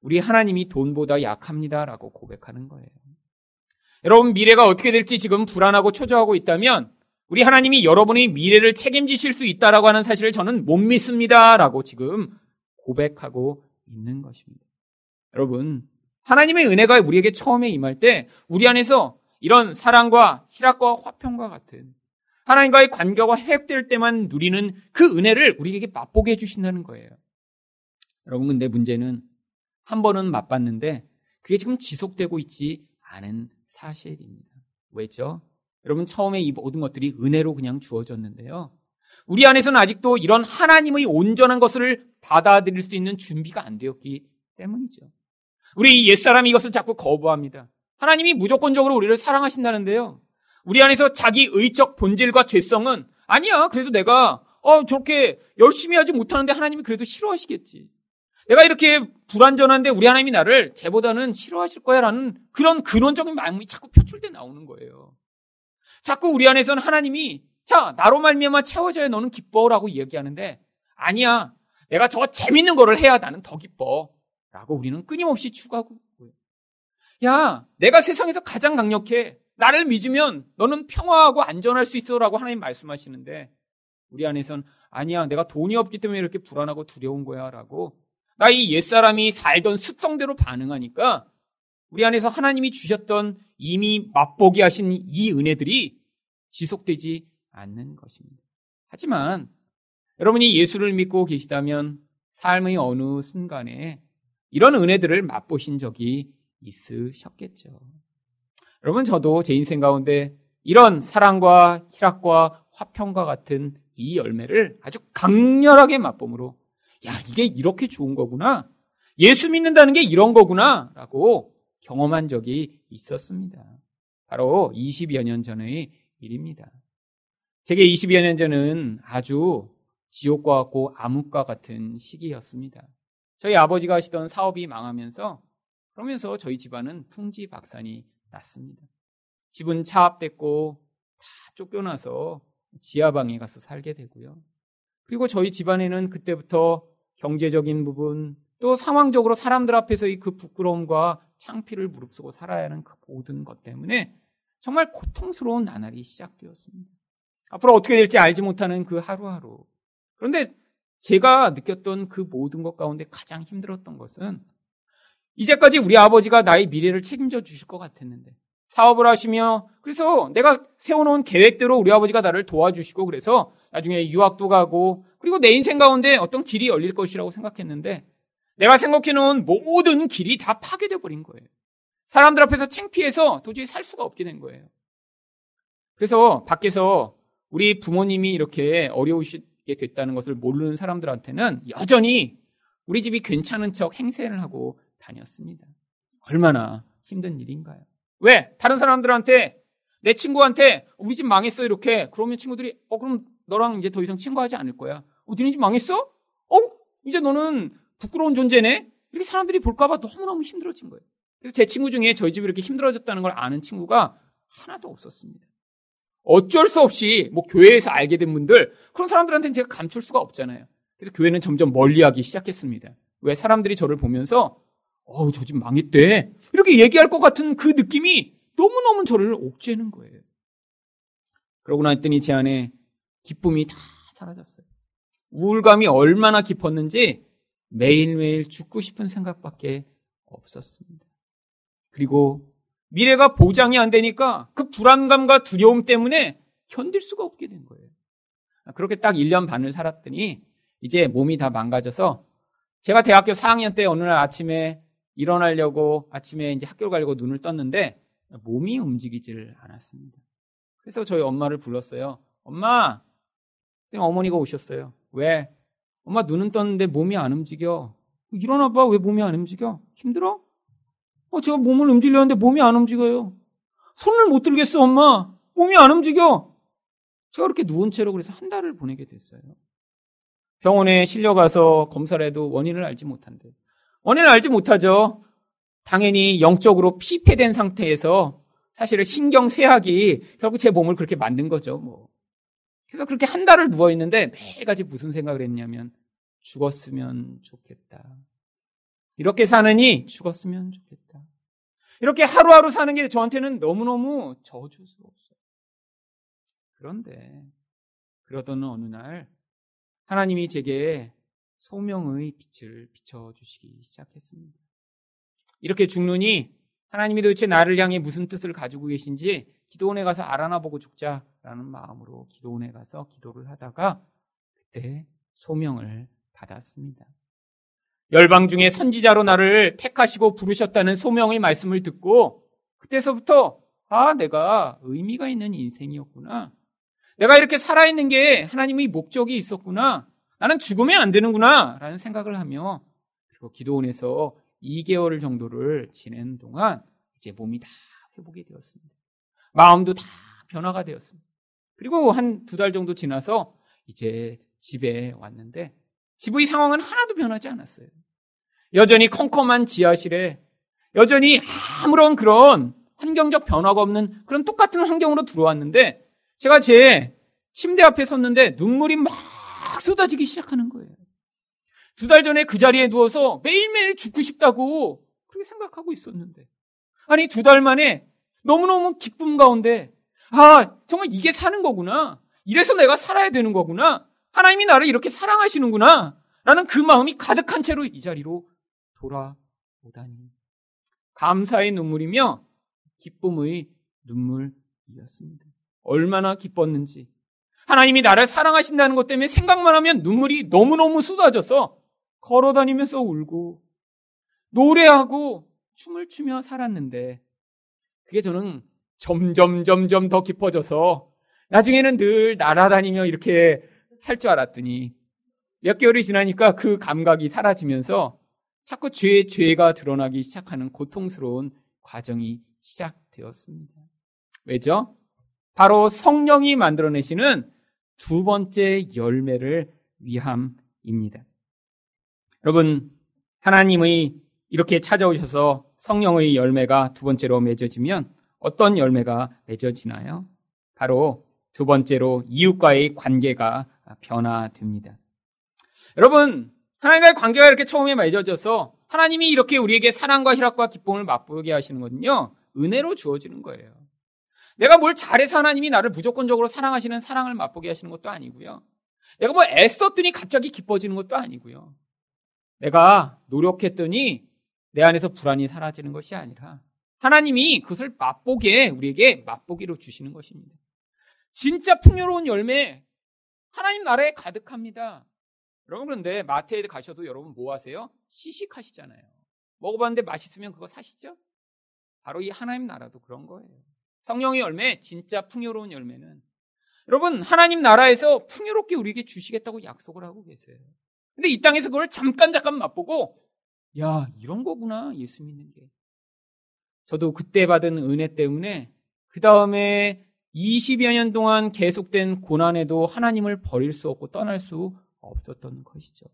우리 하나님이 돈보다 약합니다라고 고백하는 거예요. 여러분 미래가 어떻게 될지 지금 불안하고 초조하고 있다면 우리 하나님이 여러분의 미래를 책임지실 수 있다라고 하는 사실을 저는 못 믿습니다라고 지금 고백하고 있는 것입니다. 여러분, 하나님의 은혜가 우리에게 처음에 임할 때 우리 안에서 이런 사랑과 희락과 화평과 같은 하나님과의 관계가 회복될 때만 누리는 그 은혜를 우리에게 맛보게 해주신다는 거예요. 여러분, 근데 문제는 한 번은 맛봤는데 그게 지금 지속되고 있지 않은 사실입니다. 왜죠? 여러분, 처음에 이 모든 것들이 은혜로 그냥 주어졌는데요. 우리 안에서는 아직도 이런 하나님의 온전한 것을 받아들일 수 있는 준비가 안 되었기 때문이죠. 우리 옛사람이 이것을 자꾸 거부합니다. 하나님이 무조건적으로 우리를 사랑하신다는데요. 우리 안에서 자기 의적 본질과 죄성은 아니야. 그래서 내가 어 저렇게 열심히 하지 못하는데 하나님이 그래도 싫어하시겠지. 내가 이렇게 불완전한데 우리 하나님이 나를 쟤보다는 싫어하실 거야라는 그런 근원적인 마음이 자꾸 표출돼 나오는 거예요. 자꾸 우리 안에서는 하나님이 자 나로 말미암아 채워져야 너는 기뻐라고 이야기하는데 아니야. 내가 저 재밌는 거를 해야 나는 더 기뻐. 라고 우리는 끊임없이 추구하고. 야, 내가 세상에서 가장 강력해. 나를 믿으면 너는 평화하고 안전할 수 있어. 라고 하나님 말씀하시는데, 우리 안에선 아니야, 내가 돈이 없기 때문에 이렇게 불안하고 두려운 거야. 라고, 나 이 옛사람이 살던 습성대로 반응하니까, 우리 안에서 하나님이 주셨던 이미 맛보게 하신 이 은혜들이 지속되지 않는 것입니다. 하지만 여러분이 예수를 믿고 계시다면 삶의 어느 순간에 이런 은혜들을 맛보신 적이 있으셨겠죠. 여러분, 저도 제 인생 가운데 이런 사랑과 희락과 화평과 같은 이 열매를 아주 강렬하게 맛봄으로, 야, 이게 이렇게 좋은 거구나. 예수 믿는다는 게 이런 거구나. 라고 경험한 적이 있었습니다. 바로 20여 년 전의 일입니다. 제게 20여 년 전은 아주 지옥과 같고 암흑과 같은 시기였습니다. 저희 아버지가 하시던 사업이 망하면서 그러면서 저희 집안은 풍지 박산이 났습니다. 집은 차압됐고 다 쫓겨나서 지하방에 가서 살게 되고요. 그리고 저희 집안에는 그때부터 경제적인 부분 또 상황적으로 사람들 앞에서의 그 부끄러움과 창피를 무릅쓰고 살아야 하는 그 모든 것 때문에 정말 고통스러운 나날이 시작되었습니다. 앞으로 어떻게 될지 알지 못하는 그 하루하루. 그런데 제가 느꼈던 그 모든 것 가운데 가장 힘들었던 것은 이제까지 우리 아버지가 나의 미래를 책임져 주실 것 같았는데 사업을 하시며 그래서 내가 세워놓은 계획대로 우리 아버지가 나를 도와주시고 그래서 나중에 유학도 가고 그리고 내 인생 가운데 어떤 길이 열릴 것이라고 생각했는데 내가 생각해놓은 모든 길이 다 파괴돼 버린 거예요. 사람들 앞에서 창피해서 도저히 살 수가 없게 된 거예요. 그래서 밖에서 우리 부모님이 이렇게 어려우시게 됐다는 것을 모르는 사람들한테는 여전히 우리 집이 괜찮은 척 행세를 하고 다녔습니다. 얼마나 힘든 일인가요? 왜? 다른 사람들한테 내 친구한테 우리 집 망했어 이렇게 그러면 친구들이 어 그럼 너랑 이제 더 이상 친구하지 않을 거야. 어집 망했어? 어 이제 너는 부끄러운 존재네. 이렇게 사람들이 볼까봐 너무너무 힘들어진 거예요. 그래서 제 친구 중에 저희 집이 이렇게 힘들어졌다는 걸 아는 친구가 하나도 없었습니다. 어쩔 수 없이 뭐 교회에서 알게 된 분들 그런 사람들한테는 제가 감출 수가 없잖아요. 그래서 교회는 점점 멀리하기 시작했습니다. 왜 사람들이 저를 보면서 어우 저 집 망했대 이렇게 얘기할 것 같은 그 느낌이 너무너무 저를 옥죄는 거예요. 그러고 났더니 제 안에 기쁨이 다 사라졌어요. 우울감이 얼마나 깊었는지 매일매일 죽고 싶은 생각밖에 없었습니다. 그리고 미래가 보장이 안 되니까 그 불안감과 두려움 때문에 견딜 수가 없게 된 거예요. 그렇게 딱 1년 반을 살았더니 이제 몸이 다 망가져서 제가 대학교 4학년 때 어느 날 아침에 일어나려고 아침에 이제 학교를 가려고 눈을 떴는데 몸이 움직이질 않았습니다. 그래서 저희 엄마를 불렀어요. 엄마! 어머니가 오셨어요. 왜? 엄마 눈은 떴는데 몸이 안 움직여. 일어나 봐. 왜 몸이 안 움직여? 힘들어? 어, 제가 몸을 움직이려는데 몸이 안 움직여요. 손을 못 들겠어, 엄마. 몸이 안 움직여. 제가 그렇게 누운 채로 그래서 한 달을 보내게 됐어요. 병원에 실려가서 검사를 해도 원인을 알지 못한대. 원인을 알지 못하죠. 당연히 영적으로 피폐된 상태에서 사실은 신경 쇠약이 결국 제 몸을 그렇게 만든 거죠. 뭐. 그래서 그렇게 한 달을 누워 있는데 매일같이 무슨 생각을 했냐면 죽었으면 좋겠다. 이렇게 사느니 죽었으면 좋겠다. 이렇게 하루하루 사는 게 저한테는 너무너무 저주스러웠어요. 그런데 그러던 어느 날 하나님이 제게 소명의 빛을 비춰주시기 시작했습니다. 이렇게 죽느니 하나님이 도대체 나를 향해 무슨 뜻을 가지고 계신지 기도원에 가서 알아나 보고 죽자라는 마음으로 기도원에 가서 기도를 하다가 그때 소명을 받았습니다. 열방 중에 선지자로 나를 택하시고 부르셨다는 소명의 말씀을 듣고 그때서부터 아, 내가 의미가 있는 인생이었구나. 내가 이렇게 살아있는 게 하나님의 목적이 있었구나. 나는 죽으면 안 되는구나. 라는 생각을 하며 그리고 기도원에서 2개월 정도를 지낸 동안 이제 몸이 다 회복이 되었습니다. 마음도 다 변화가 되었습니다. 그리고 한 두 달 정도 지나서 이제 집에 왔는데 집의 상황은 하나도 변하지 않았어요. 여전히 컴컴한 지하실에 여전히 아무런 그런 환경적 변화가 없는 그런 똑같은 환경으로 들어왔는데 제가 제 침대 앞에 섰는데 눈물이 막 쏟아지기 시작하는 거예요. 두 달 전에 그 자리에 누워서 매일매일 죽고 싶다고 그렇게 생각하고 있었는데 아니 두 달 만에 너무너무 기쁨 가운데 아 정말 이게 사는 거구나 이래서 내가 살아야 되는 거구나 하나님이 나를 이렇게 사랑하시는구나 라는 그 마음이 가득한 채로 이 자리로 돌아오다니 감사의 눈물이며 기쁨의 눈물이었습니다. 얼마나 기뻤는지. 하나님이 나를 사랑하신다는 것 때문에 생각만 하면 눈물이 너무너무 쏟아져서 걸어 다니면서 울고 노래하고 춤을 추며 살았는데 그게 저는 점점 점점 더 깊어져서 나중에는 늘 날아다니며 이렇게 살 줄 알았더니 몇 개월이 지나니까 그 감각이 사라지면서 자꾸 죄의 죄가 드러나기 시작하는 고통스러운 과정이 시작되었습니다. 왜죠? 바로 성령이 만들어내시는 두 번째 열매를 위함입니다. 여러분, 하나님의 이렇게 찾아오셔서 성령의 열매가 두 번째로 맺어지면 어떤 열매가 맺어지나요? 바로 두 번째로 이웃과의 관계가 변화됩니다. 여러분, 하나님과의 관계가 이렇게 처음에 맺어져서 하나님이 이렇게 우리에게 사랑과 희락과 기쁨을 맛보게 하시는 것은요, 은혜로 주어지는 거예요. 내가 뭘 잘해서 하나님이 나를 무조건적으로 사랑하시는 사랑을 맛보게 하시는 것도 아니고요. 내가 뭐 애썼더니 갑자기 기뻐지는 것도 아니고요. 내가 노력했더니 내 안에서 불안이 사라지는 것이 아니라 하나님이 그것을 맛보게 우리에게 맛보기로 주시는 것입니다. 진짜 풍요로운 열매 하나님 나라에 가득합니다. 여러분 그런데 마트에 가셔도 여러분 뭐 하세요? 시식하시잖아요. 먹어봤는데 맛있으면 그거 사시죠? 바로 이 하나님 나라도 그런 거예요. 성령의 열매, 진짜 풍요로운 열매는 여러분 하나님 나라에서 풍요롭게 우리에게 주시겠다고 약속을 하고 계세요. 근데 이 땅에서 그걸 잠깐 잠깐 맛보고 야 이런 거구나 예수 믿는 게. 저도 그때 받은 은혜 때문에 그 다음에 20여 년 동안 계속된 고난에도 하나님을 버릴 수 없고 떠날 수 없었던 것이죠.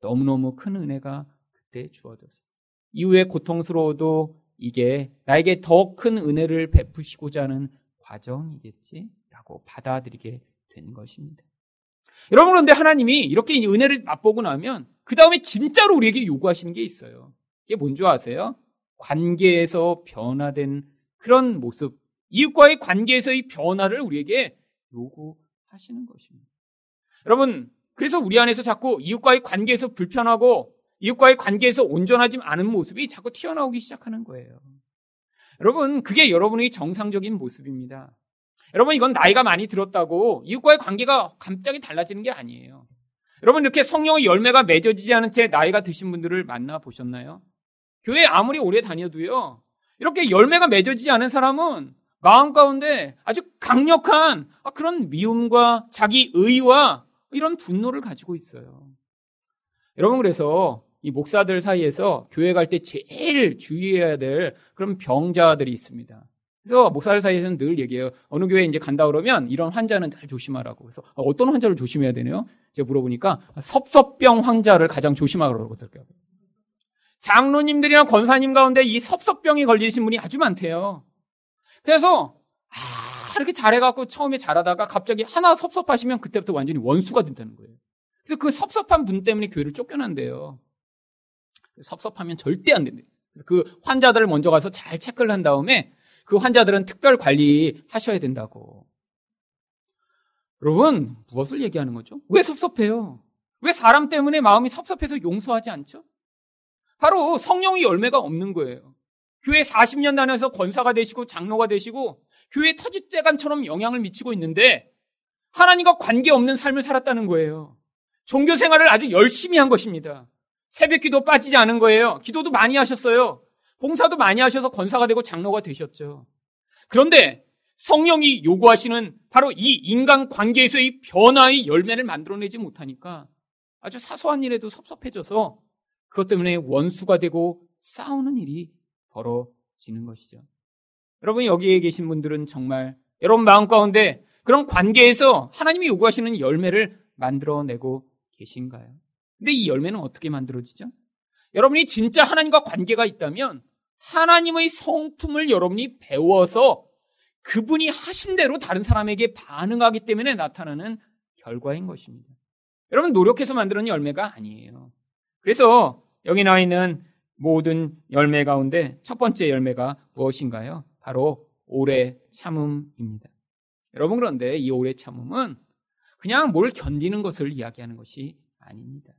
너무너무 큰 은혜가 그때 주어졌어요. 이후에 고통스러워도 이게 나에게 더 큰 은혜를 베푸시고자 하는 과정이겠지라고 받아들이게 된 것입니다. 여러분 그런데 하나님이 이렇게 은혜를 맛보고 나면 그 다음에 진짜로 우리에게 요구하시는 게 있어요. 이게 뭔지 아세요? 관계에서 변화된 그런 모습, 이웃과의 관계에서의 변화를 우리에게 요구하시는 것입니다. 여러분, 그래서 우리 안에서 자꾸 이웃과의 관계에서 불편하고 이웃과의 관계에서 온전하지 않은 모습이 자꾸 튀어나오기 시작하는 거예요. 여러분, 그게 여러분의 정상적인 모습입니다. 여러분, 이건 나이가 많이 들었다고 이웃과의 관계가 갑자기 달라지는 게 아니에요. 여러분, 이렇게 성령의 열매가 맺어지지 않은 채 나이가 드신 분들을 만나 보셨나요? 교회 아무리 오래 다녀도요, 이렇게 열매가 맺어지지 않은 사람은 마음 가운데 아주 강력한 그런 미움과 자기 의와 이런 분노를 가지고 있어요. 여러분, 그래서 이 목사들 사이에서 교회 갈 때 제일 주의해야 될 그런 병자들이 있습니다. 그래서 목사들 사이에서는 늘 얘기해요. 어느 교회 이제 간다 그러면 이런 환자는 잘 조심하라고. 그래서 어떤 환자를 조심해야 되네요? 제가 물어보니까 섭섭병 환자를 가장 조심하라고 그러더라고요. 장로님들이나 권사님 가운데 이 섭섭병이 걸리신 분이 아주 많대요. 그래서 아, 이렇게 잘해갖고 처음에 잘하다가 갑자기 하나 섭섭하시면 그때부터 완전히 원수가 된다는 거예요. 그래서 그 섭섭한 분 때문에 교회를 쫓겨난대요. 섭섭하면 절대 안 된대요. 그래서 그 환자들을 먼저 가서 잘 체크를 한 다음에 그 환자들은 특별 관리하셔야 된다고. 여러분, 무엇을 얘기하는 거죠? 왜 섭섭해요? 왜 사람 때문에 마음이 섭섭해서 용서하지 않죠? 바로 성령의 열매가 없는 거예요. 교회 40년 다녀서 권사가 되시고 장로가 되시고 교회 터줏대감처럼 영향을 미치고 있는데 하나님과 관계없는 삶을 살았다는 거예요. 종교 생활을 아주 열심히 한 것입니다. 새벽 기도 빠지지 않은 거예요. 기도도 많이 하셨어요. 봉사도 많이 하셔서 권사가 되고 장로가 되셨죠. 그런데 성령이 요구하시는 바로 이 인간 관계에서의 변화의 열매를 만들어내지 못하니까 아주 사소한 일에도 섭섭해져서 그것 때문에 원수가 되고 싸우는 일이 벌어지는 것이죠. 여러분 여기에 계신 분들은 정말 여러분 마음 가운데 그런 관계에서 하나님이 요구하시는 열매를 만들어내고 계신가요? 근데 이 열매는 어떻게 만들어지죠? 여러분이 진짜 하나님과 관계가 있다면 하나님의 성품을 여러분이 배워서 그분이 하신 대로 다른 사람에게 반응하기 때문에 나타나는 결과인 것입니다. 여러분 노력해서 만드는 열매가 아니에요. 그래서 여기 나와 있는 모든 열매 가운데 첫 번째 열매가 무엇인가요? 바로 오래 참음입니다. 여러분 그런데 이 오래 참음은 그냥 뭘 견디는 것을 이야기하는 것이 아닙니다.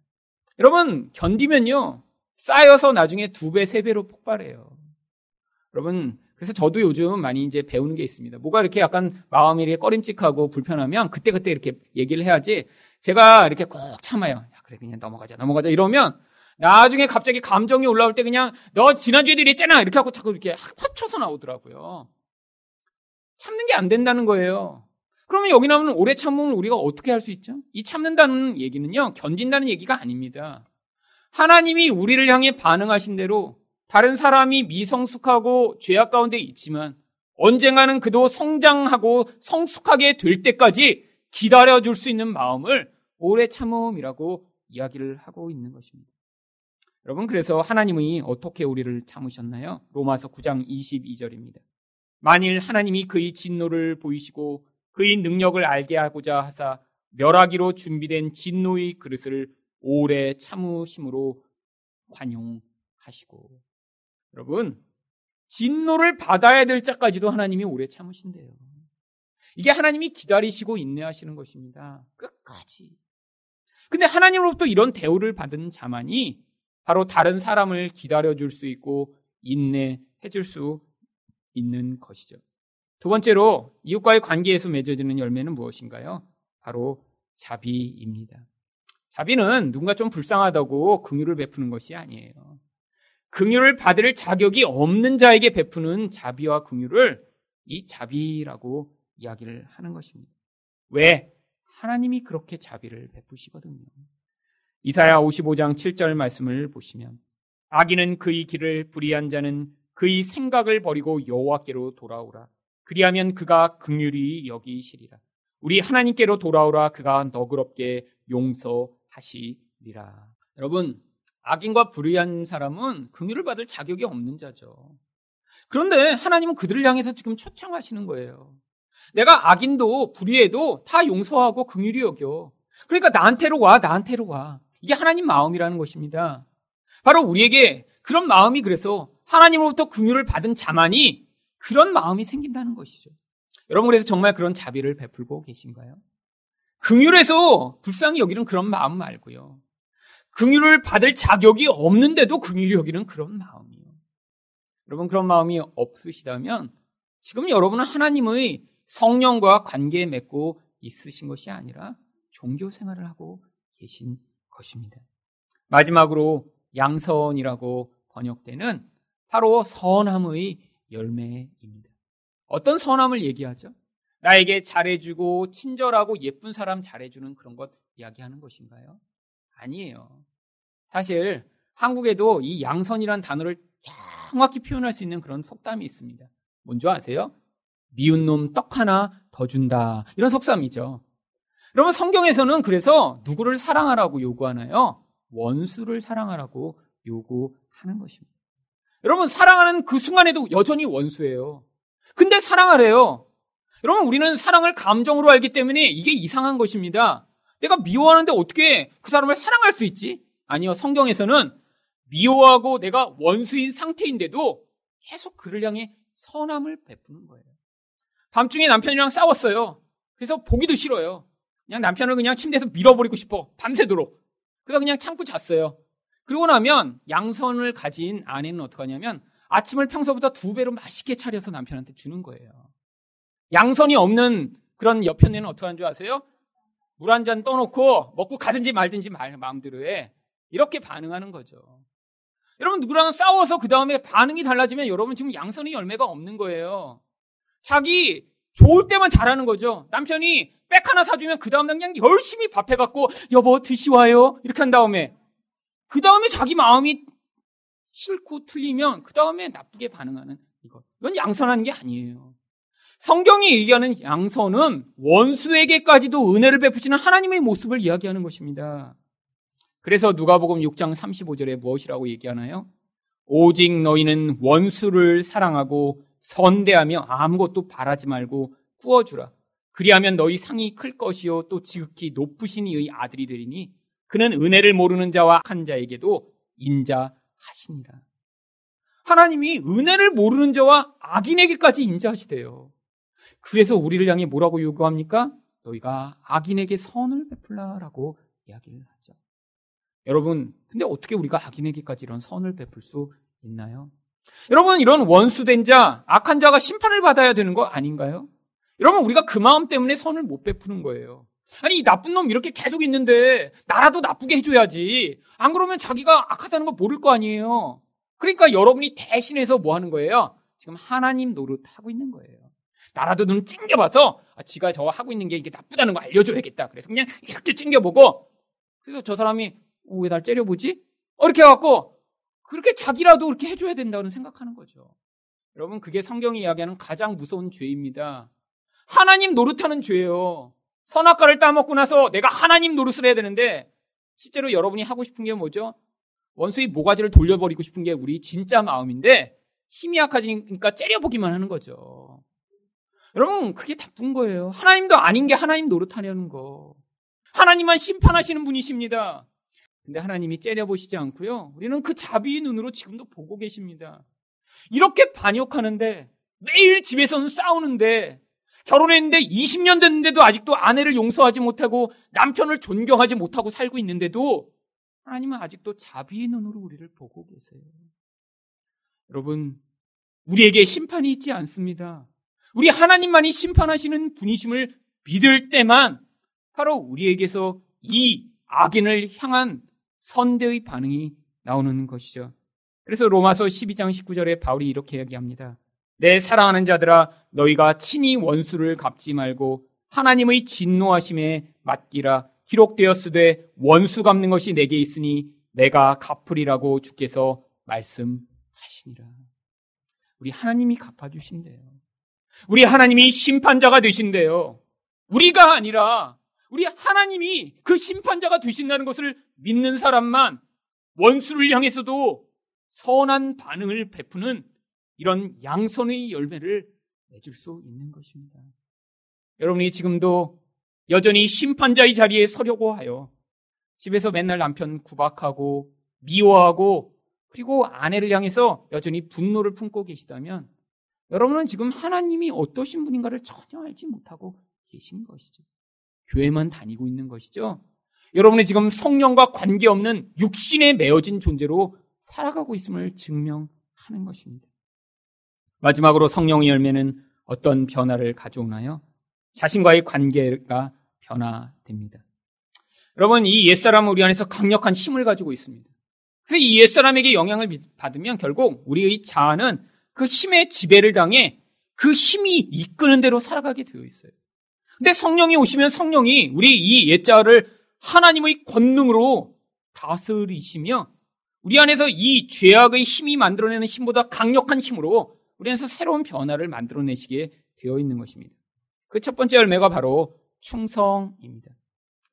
여러분 견디면요 쌓여서 나중에 두 배, 세 배로 폭발해요. 여러분, 그래서 저도 요즘 많이 이제 배우는 게 있습니다. 뭐가 이렇게 약간 마음이 이렇게 꺼림칙하고 불편하면 그때그때 이렇게 얘기를 해야지 제가 이렇게 꼭 참아요. 야, 그래, 그냥 넘어가자, 넘어가자. 이러면 나중에 갑자기 감정이 올라올 때 그냥 너 지난주에도 이랬잖아. 이렇게 하고 자꾸 이렇게 합쳐서 나오더라고요. 참는 게 안 된다는 거예요. 그러면 여기 나오는 오래 참음을 우리가 어떻게 할 수 있죠? 이 참는다는 얘기는요, 견딘다는 얘기가 아닙니다. 하나님이 우리를 향해 반응하신 대로 다른 사람이 미성숙하고 죄악 가운데 있지만 언젠가는 그도 성장하고 성숙하게 될 때까지 기다려줄 수 있는 마음을 오래 참음이라고 이야기를 하고 있는 것입니다. 여러분, 그래서 하나님이 어떻게 우리를 참으셨나요? 로마서 9장 22절입니다. 만일 하나님이 그의 진노를 보이시고 그의 능력을 알게 하고자 하사 멸하기로 준비된 진노의 그릇을 오래 참으심으로 관용하시고 여러분 진노를 받아야 될 자까지도 하나님이 오래 참으신대요. 이게 하나님이 기다리시고 인내하시는 것입니다. 끝까지. 근데 하나님으로부터 이런 대우를 받은 자만이 바로 다른 사람을 기다려줄 수 있고 인내해줄 수 있는 것이죠. 두 번째로 이웃과의 관계에서 맺어지는 열매는 무엇인가요? 바로 자비입니다. 자비는 누군가 좀 불쌍하다고 긍휼을 베푸는 것이 아니에요. 긍휼을 받을 자격이 없는 자에게 베푸는 자비와 긍휼을 이 자비라고 이야기를 하는 것입니다. 왜? 하나님이 그렇게 자비를 베푸시거든요. 이사야 55장 7절 말씀을 보시면 악인은 그의 길을 불의한 자는 그의 생각을 버리고 여호와께로 돌아오라. 그리하면 그가 긍휼히 여기시리라. 우리 하나님께로 돌아오라. 그가 너그럽게 용서하시리라. 여러분, 악인과 불의한 사람은 긍휼을 받을 자격이 없는 자죠. 그런데 하나님은 그들을 향해서 지금 초청하시는 거예요. 내가 악인도 불의해도 다 용서하고 긍휼히 여겨. 그러니까 나한테로 와, 나한테로 와. 이게 하나님 마음이라는 것입니다. 바로 우리에게 그런 마음이 그래서 하나님으로부터 긍휼을 받은 자만이 그런 마음이 생긴다는 것이죠. 여러분 그래서 정말 그런 자비를 베풀고 계신가요? 긍휼에서 불쌍히 여기는 그런 마음 말고요. 긍휼을 받을 자격이 없는데도 긍휼히 여기는 그런 마음이요. 여러분 그런 마음이 없으시다면 지금 여러분은 하나님의 성령과 관계에 맺고 있으신 것이 아니라 종교 생활을 하고 계신 것입니다. 마지막으로 양선이라고 번역되는 바로 선함의 열매입니다. 어떤 선함을 얘기하죠? 나에게 잘해주고 친절하고 예쁜 사람 잘해주는 그런 것 이야기하는 것인가요? 아니에요. 사실 한국에도 이 양선이란 단어를 정확히 표현할 수 있는 그런 속담이 있습니다. 뭔지 아세요? 미운 놈 떡 하나 더 준다. 이런 속담이죠. 여러분 성경에서는 그래서 누구를 사랑하라고 요구하나요? 원수를 사랑하라고 요구하는 것입니다. 여러분, 사랑하는 그 순간에도 여전히 원수예요. 근데 사랑하래요. 여러분, 우리는 사랑을 감정으로 알기 때문에 이게 이상한 것입니다. 내가 미워하는데 어떻게 그 사람을 사랑할 수 있지? 아니요, 성경에서는 미워하고 내가 원수인 상태인데도 계속 그를 향해 선함을 베푸는 거예요. 밤중에 남편이랑 싸웠어요. 그래서 보기도 싫어요. 그냥 남편을 그냥 침대에서 밀어버리고 싶어. 밤새도록. 그래서 그냥 참고 잤어요. 그러고 나면 양선을 가진 아내는 어떡하냐면 아침을 평소보다 두 배로 맛있게 차려서 남편한테 주는 거예요. 양선이 없는 그런 여편네는 어떻게 하는 줄 아세요? 물 한 잔 떠놓고 먹고 가든지 말든지 말, 마음대로 해. 이렇게 반응하는 거죠. 여러분 누구랑 싸워서 그 다음에 반응이 달라지면 여러분 지금 양선의 열매가 없는 거예요. 자기 좋을 때만 잘하는 거죠. 남편이 백 하나 사주면 그 다음 날 그냥 열심히 밥 해갖고 여보 드시와요 이렇게 한 다음에 그 다음에 자기 마음이 싫고 틀리면 그 다음에 나쁘게 반응하는 이것. 이건 양선하는 게 아니에요. 성경이 얘기하는 양선은 원수에게까지도 은혜를 베푸시는 하나님의 모습을 이야기하는 것입니다. 그래서 누가복음 6장 35절에 무엇이라고 얘기하나요? 오직 너희는 원수를 사랑하고 선대하며 아무것도 바라지 말고 꾸어주라. 그리하면 너희 상이 클 것이요 또 지극히 높으신 이의 아들이 되리니 그는 은혜를 모르는 자와 한 자에게도 인자하시니라. 하나님이 은혜를 모르는 자와 악인에게까지 인자하시대요. 그래서 우리를 향해 뭐라고 요구합니까? 너희가 악인에게 선을 베풀라라고 이야기를 하죠. 여러분, 근데 어떻게 우리가 악인에게까지 이런 선을 베풀 수 있나요? 여러분, 이런 원수된 자, 악한 자가 심판을 받아야 되는 거 아닌가요? 여러분, 우리가 그 마음 때문에 선을 못 베푸는 거예요. 아니, 이 나쁜 놈 이렇게 계속 있는데, 나라도 나쁘게 해줘야지. 안 그러면 자기가 악하다는 거 모를 거 아니에요. 그러니까 여러분이 대신해서 뭐 하는 거예요? 지금 하나님 노릇하고 있는 거예요. 나라도 눈 찡겨봐서, 아, 지가 저 하고 있는 게 이게 나쁘다는 거 알려줘야겠다. 그래서 그냥 이렇게 찡겨보고, 그래서 저 사람이, 어, 왜날 째려보지? 어, 이렇게 해갖고, 그렇게 자기라도 그렇게 해줘야 된다는 생각하는 거죠. 여러분, 그게 성경이 이야기하는 가장 무서운 죄입니다. 하나님 노릇하는 죄예요. 선악과를 따먹고 나서 내가 하나님 노릇을 해야 되는데 실제로 여러분이 하고 싶은 게 뭐죠? 원수의 모가지를 돌려버리고 싶은 게 우리 진짜 마음인데 힘이 약하니까 째려보기만 하는 거죠. 여러분 그게 나쁜 거예요. 하나님도 아닌 게 하나님 노릇하려는 거. 하나님만 심판하시는 분이십니다. 근데 하나님이 째려보시지 않고요. 우리는 그 자비의 눈으로 지금도 보고 계십니다. 이렇게 반역하는데 매일 집에서는 싸우는데 결혼했는데 20년 됐는데도 아직도 아내를 용서하지 못하고 남편을 존경하지 못하고 살고 있는데도 하나님은 아직도 자비의 눈으로 우리를 보고 계세요. 여러분, 우리에게 심판이 있지 않습니다. 우리 하나님만이 심판하시는 분이심을 믿을 때만 바로 우리에게서 이 악인을 향한 선대의 반응이 나오는 것이죠. 그래서 로마서 12장 19절에 바울이 이렇게 이야기합니다. 내 사랑하는 자들아 너희가 친히 원수를 갚지 말고 하나님의 진노하심에 맡기라 기록되었으되 원수 갚는 것이 내게 있으니 내가 갚으리라고 주께서 말씀하시니라. 우리 하나님이 갚아주신대요. 우리 하나님이 심판자가 되신대요. 우리가 아니라 우리 하나님이 그 심판자가 되신다는 것을 믿는 사람만 원수를 향해서도 선한 반응을 베푸는 이런 양손의 열매를 맺을 수 있는 것입니다. 여러분이 지금도 여전히 심판자의 자리에 서려고 하여 집에서 맨날 남편 구박하고 미워하고 그리고 아내를 향해서 여전히 분노를 품고 계시다면 여러분은 지금 하나님이 어떠신 분인가를 전혀 알지 못하고 계신 것이죠. 교회만 다니고 있는 것이죠. 여러분이 지금 성령과 관계없는 육신에 매어진 존재로 살아가고 있음을 증명하는 것입니다. 마지막으로 성령의 열매는 어떤 변화를 가져오나요? 자신과의 관계가 변화됩니다. 여러분, 이 옛사람은 우리 안에서 강력한 힘을 가지고 있습니다. 그래서 이 옛사람에게 영향을 받으면 결국 우리의 자아는 그 힘의 지배를 당해 그 힘이 이끄는 대로 살아가게 되어 있어요. 근데 성령이 오시면 성령이 우리 이 옛자를 하나님의 권능으로 다스리시며 우리 안에서 이 죄악의 힘이 만들어내는 힘보다 강력한 힘으로 우리 안에서 새로운 변화를 만들어내시게 되어 있는 것입니다. 그 첫 번째 열매가 바로 충성입니다.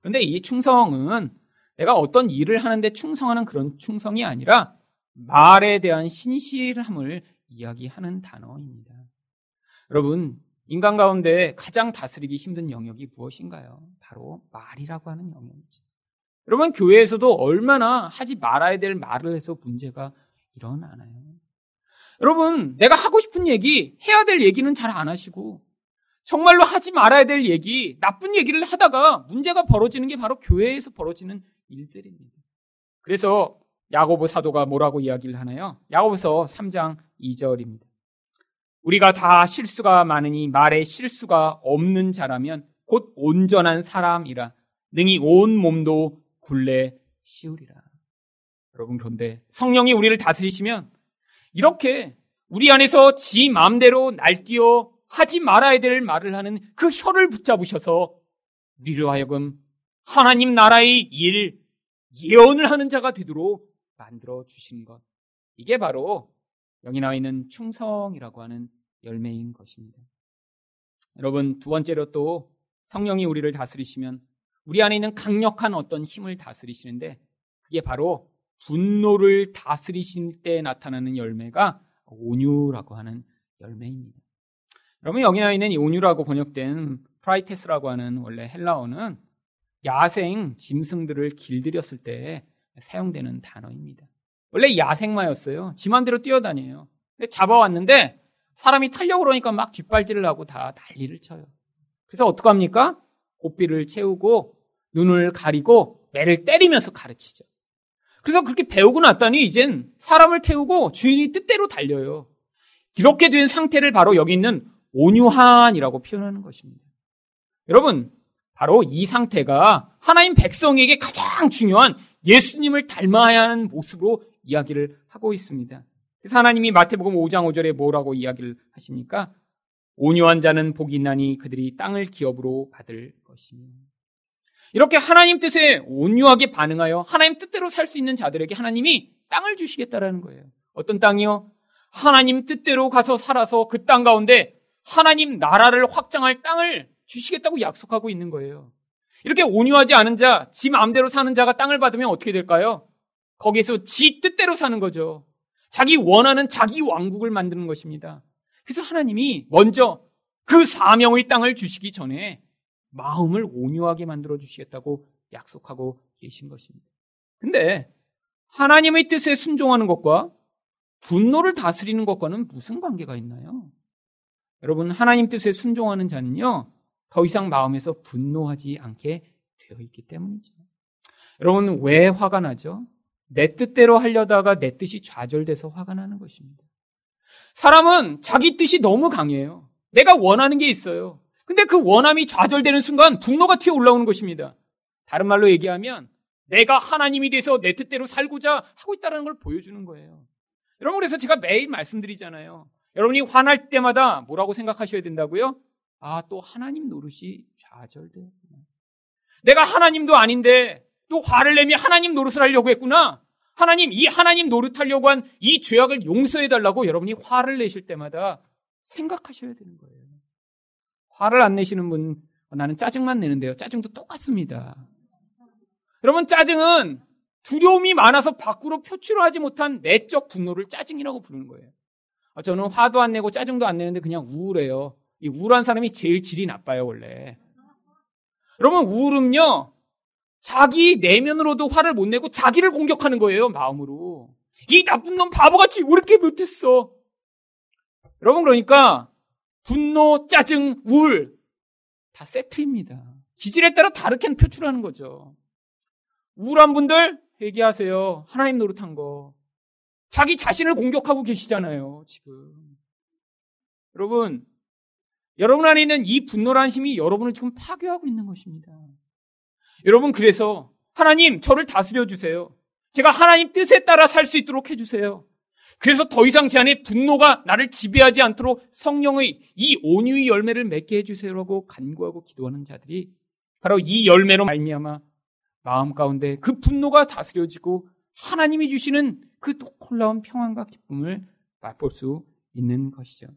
그런데 이 충성은 내가 어떤 일을 하는데 충성하는 그런 충성이 아니라 말에 대한 신실함을 이야기하는 단어입니다. 여러분, 인간 가운데 가장 다스리기 힘든 영역이 무엇인가요? 바로 말이라고 하는 영역이죠. 여러분, 교회에서도 얼마나 하지 말아야 될 말을 해서 문제가 일어나나요? 여러분, 내가 하고 싶은 얘기, 해야 될 얘기는 잘 안 하시고, 정말로 하지 말아야 될 얘기, 나쁜 얘기를 하다가 문제가 벌어지는 게 바로 교회에서 벌어지는 일들입니다. 그래서 야고보 사도가 뭐라고 이야기를 하나요? 야고보서 3장 2절입니다. 우리가 다 실수가 많으니 말에 실수가 없는 자라면 곧 온전한 사람이라 능히 온 몸도 굴레 씌우리라. 여러분 그런데 성령이 우리를 다스리시면 이렇게 우리 안에서 지 마음대로 날뛰어 하지 말아야 될 말을 하는 그 혀를 붙잡으셔서 우리로 하여금 하나님 나라의 일, 예언을 하는 자가 되도록 만들어 주신 것. 이게 바로 여기 나와 있는 충성이라고 하는 열매인 것입니다. 여러분, 두 번째로 또 성령이 우리를 다스리시면 우리 안에 있는 강력한 어떤 힘을 다스리시는데 그게 바로 분노를 다스리실 때 나타나는 열매가 온유라고 하는 열매입니다. 여러분 여기 나와 있는 이 온유라고 번역된 πραΰτης라고 하는 원래 헬라어는 야생 짐승들을 길들였을 때 사용되는 단어입니다. 원래 야생마였어요. 지 맘대로 뛰어다녀요. 근데 잡아왔는데 사람이 타려고 그러니까 막 뒷발질을 하고 다 난리를 쳐요. 그래서 어떡합니까? 고삐를 채우고 눈을 가리고 매를 때리면서 가르치죠. 그래서 그렇게 배우고 났더니 이젠 사람을 태우고 주인이 뜻대로 달려요. 이렇게 된 상태를 바로 여기 있는 온유한이라고 표현하는 것입니다. 여러분, 바로 이 상태가 하나님 백성에게 가장 중요한 예수님을 닮아야 하는 모습으로 이야기를 하고 있습니다. 그래서 하나님이 마태복음 5장 5절에 뭐라고 이야기를 하십니까? 온유한 자는 복이 있나니 그들이 땅을 기업으로 받을 것이며. 이렇게 하나님 뜻에 온유하게 반응하여 하나님 뜻대로 살 수 있는 자들에게 하나님이 땅을 주시겠다라는 거예요. 어떤 땅이요? 하나님 뜻대로 가서 살아서 그 땅 가운데 하나님 나라를 확장할 땅을 주시겠다고 약속하고 있는 거예요. 이렇게 온유하지 않은 자, 지 마음대로 사는 자가 땅을 받으면 어떻게 될까요? 거기에서 지 뜻대로 사는 거죠. 자기 원하는 자기 왕국을 만드는 것입니다. 그래서 하나님이 먼저 그 사명의 땅을 주시기 전에 마음을 온유하게 만들어 주시겠다고 약속하고 계신 것입니다. 근데 하나님의 뜻에 순종하는 것과 분노를 다스리는 것과는 무슨 관계가 있나요? 여러분, 하나님 뜻에 순종하는 자는요, 더 이상 마음에서 분노하지 않게 되어 있기 때문이죠. 여러분, 왜 화가 나죠? 내 뜻대로 하려다가 내 뜻이 좌절돼서 화가 나는 것입니다. 사람은 자기 뜻이 너무 강해요. 내가 원하는 게 있어요. 근데 그 원함이 좌절되는 순간 분노가 튀어 올라오는 것입니다. 다른 말로 얘기하면 내가 하나님이 돼서 내 뜻대로 살고자 하고 있다는 걸 보여주는 거예요. 여러분 그래서 제가 매일 말씀드리잖아요. 여러분이 화날 때마다 뭐라고 생각하셔야 된다고요? 아, 또 하나님 노릇이 좌절되었구나. 내가 하나님도 아닌데 또 화를 내며 하나님 노릇을 하려고 했구나. 하나님, 이 하나님 노릇하려고 한 이 죄악을 용서해 달라고 여러분이 화를 내실 때마다 생각하셔야 되는 거예요. 화를 안 내시는 분, 나는 짜증만 내는데요. 짜증도 똑같습니다. 여러분, 짜증은 두려움이 많아서 밖으로 표출하지 못한 내적 분노를 짜증이라고 부르는 거예요. 아, 저는 화도 안 내고 짜증도 안 내는데 그냥 우울해요. 이 우울한 사람이 제일 질이 나빠요, 원래. 여러분, 우울은요, 자기 내면으로도 화를 못 내고 자기를 공격하는 거예요, 마음으로. 이 나쁜 놈 바보같이 왜 이렇게 못했어? 여러분, 그러니까, 분노, 짜증, 우울, 다 세트입니다. 기질에 따라 다르게 표출하는 거죠. 우울한 분들, 회개하세요. 하나님 노릇한 거. 자기 자신을 공격하고 계시잖아요, 지금. 여러분, 여러분 안에 있는 이 분노라는 힘이 여러분을 지금 파괴하고 있는 것입니다. 여러분, 그래서 하나님, 저를 다스려 주세요. 제가 하나님 뜻에 따라 살 수 있도록 해주세요. 그래서 더 이상 제 안에 분노가 나를 지배하지 않도록 성령의 이 온유의 열매를 맺게 해주세요라고 간구하고 기도하는 자들이 바로 이 열매로 말미암아 마음 가운데 그 분노가 다스려지고 하나님이 주시는 그 놀라운 평안과 기쁨을 맛볼 수 있는 것이죠.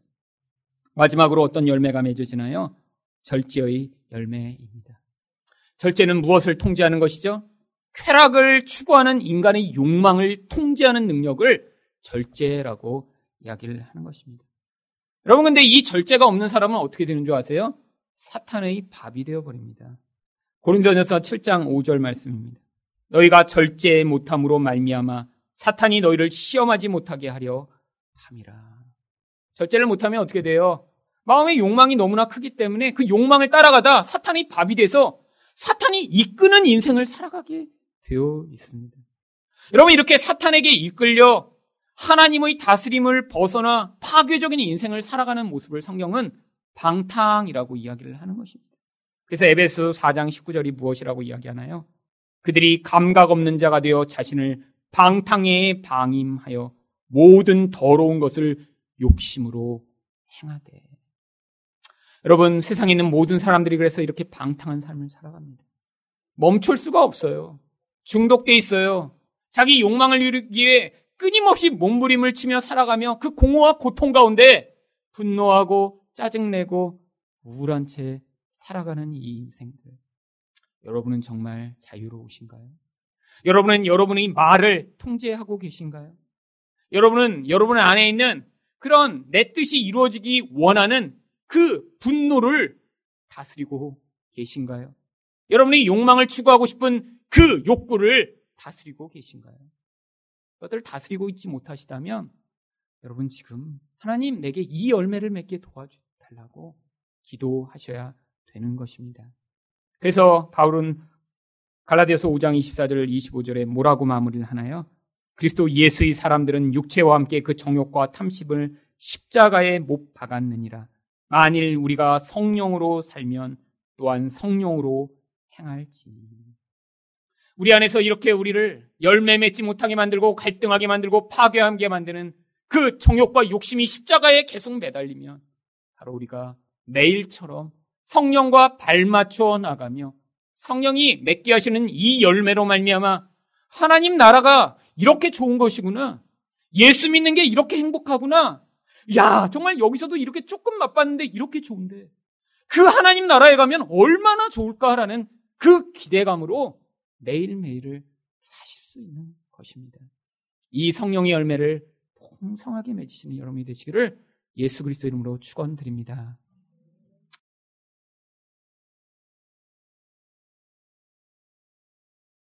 마지막으로 어떤 열매가 맺어지나요? 절제의 열매입니다. 절제는 무엇을 통제하는 것이죠? 쾌락을 추구하는 인간의 욕망을 통제하는 능력을 절제라고 이야기를 하는 것입니다. 여러분, 근데 이 절제가 없는 사람은 어떻게 되는 줄 아세요? 사탄의 밥이 되어 버립니다. 고린도전서 7장 5절 말씀입니다. 너희가 절제 못함으로 말미암아 사탄이 너희를 시험하지 못하게 하려 함이라. 절제를 못하면 어떻게 돼요? 마음의 욕망이 너무나 크기 때문에 그 욕망을 따라가다 사탄이 밥이 돼서 사탄이 이끄는 인생을 살아가게 되어 있습니다. 여러분 이렇게 사탄에게 이끌려 하나님의 다스림을 벗어나 파괴적인 인생을 살아가는 모습을 성경은 방탕이라고 이야기를 하는 것입니다. 그래서 에베소 4장 19절이 무엇이라고 이야기하나요? 그들이 감각 없는 자가 되어 자신을 방탕에 방임하여 모든 더러운 것을 욕심으로 행하되. 여러분, 세상에 있는 모든 사람들이 그래서 이렇게 방탕한 삶을 살아갑니다. 멈출 수가 없어요. 중독돼 있어요. 자기 욕망을 이루기 위해 끊임없이 몸부림을 치며 살아가며 그 공허와 고통 가운데 분노하고 짜증내고 우울한 채 살아가는 이 인생들. 여러분은 정말 자유로우신가요? 여러분은 여러분의 말을 통제하고 계신가요? 여러분은 여러분 안에 있는 그런 내 뜻이 이루어지기 원하는 그 분노를 다스리고 계신가요? 여러분이 욕망을 추구하고 싶은 그 욕구를 다스리고 계신가요? 그것을 다스리고 있지 못하시다면 여러분 지금 하나님 내게 이 열매를 맺게 도와달라고 기도하셔야 되는 것입니다. 그래서 바울은 갈라디아서 5장 24절 25절에 뭐라고 마무리를 하나요? 그리스도 예수의 사람들은 육체와 함께 그 정욕과 탐심을 십자가에 못 박았느니라. 만일 우리가 성령으로 살면 또한 성령으로 행할지. 우리 안에서 이렇게 우리를 열매 맺지 못하게 만들고 갈등하게 만들고 파괴하게 만드는 그 정욕과 욕심이 십자가에 계속 매달리면 바로 우리가 매일처럼 성령과 발맞추어 나가며 성령이 맺게 하시는 이 열매로 말미암아 하나님 나라가 이렇게 좋은 것이구나. 예수 믿는 게 이렇게 행복하구나. 야, 정말 여기서도 이렇게 조금 맛봤는데 이렇게 좋은데. 그 하나님 나라에 가면 얼마나 좋을까라는 그 기대감으로 매일매일을 사실 수 있는 것입니다. 이 성령의 열매를 풍성하게 맺으시는 여러분이 되시기를 예수 그리스도 이름으로 축원드립니다.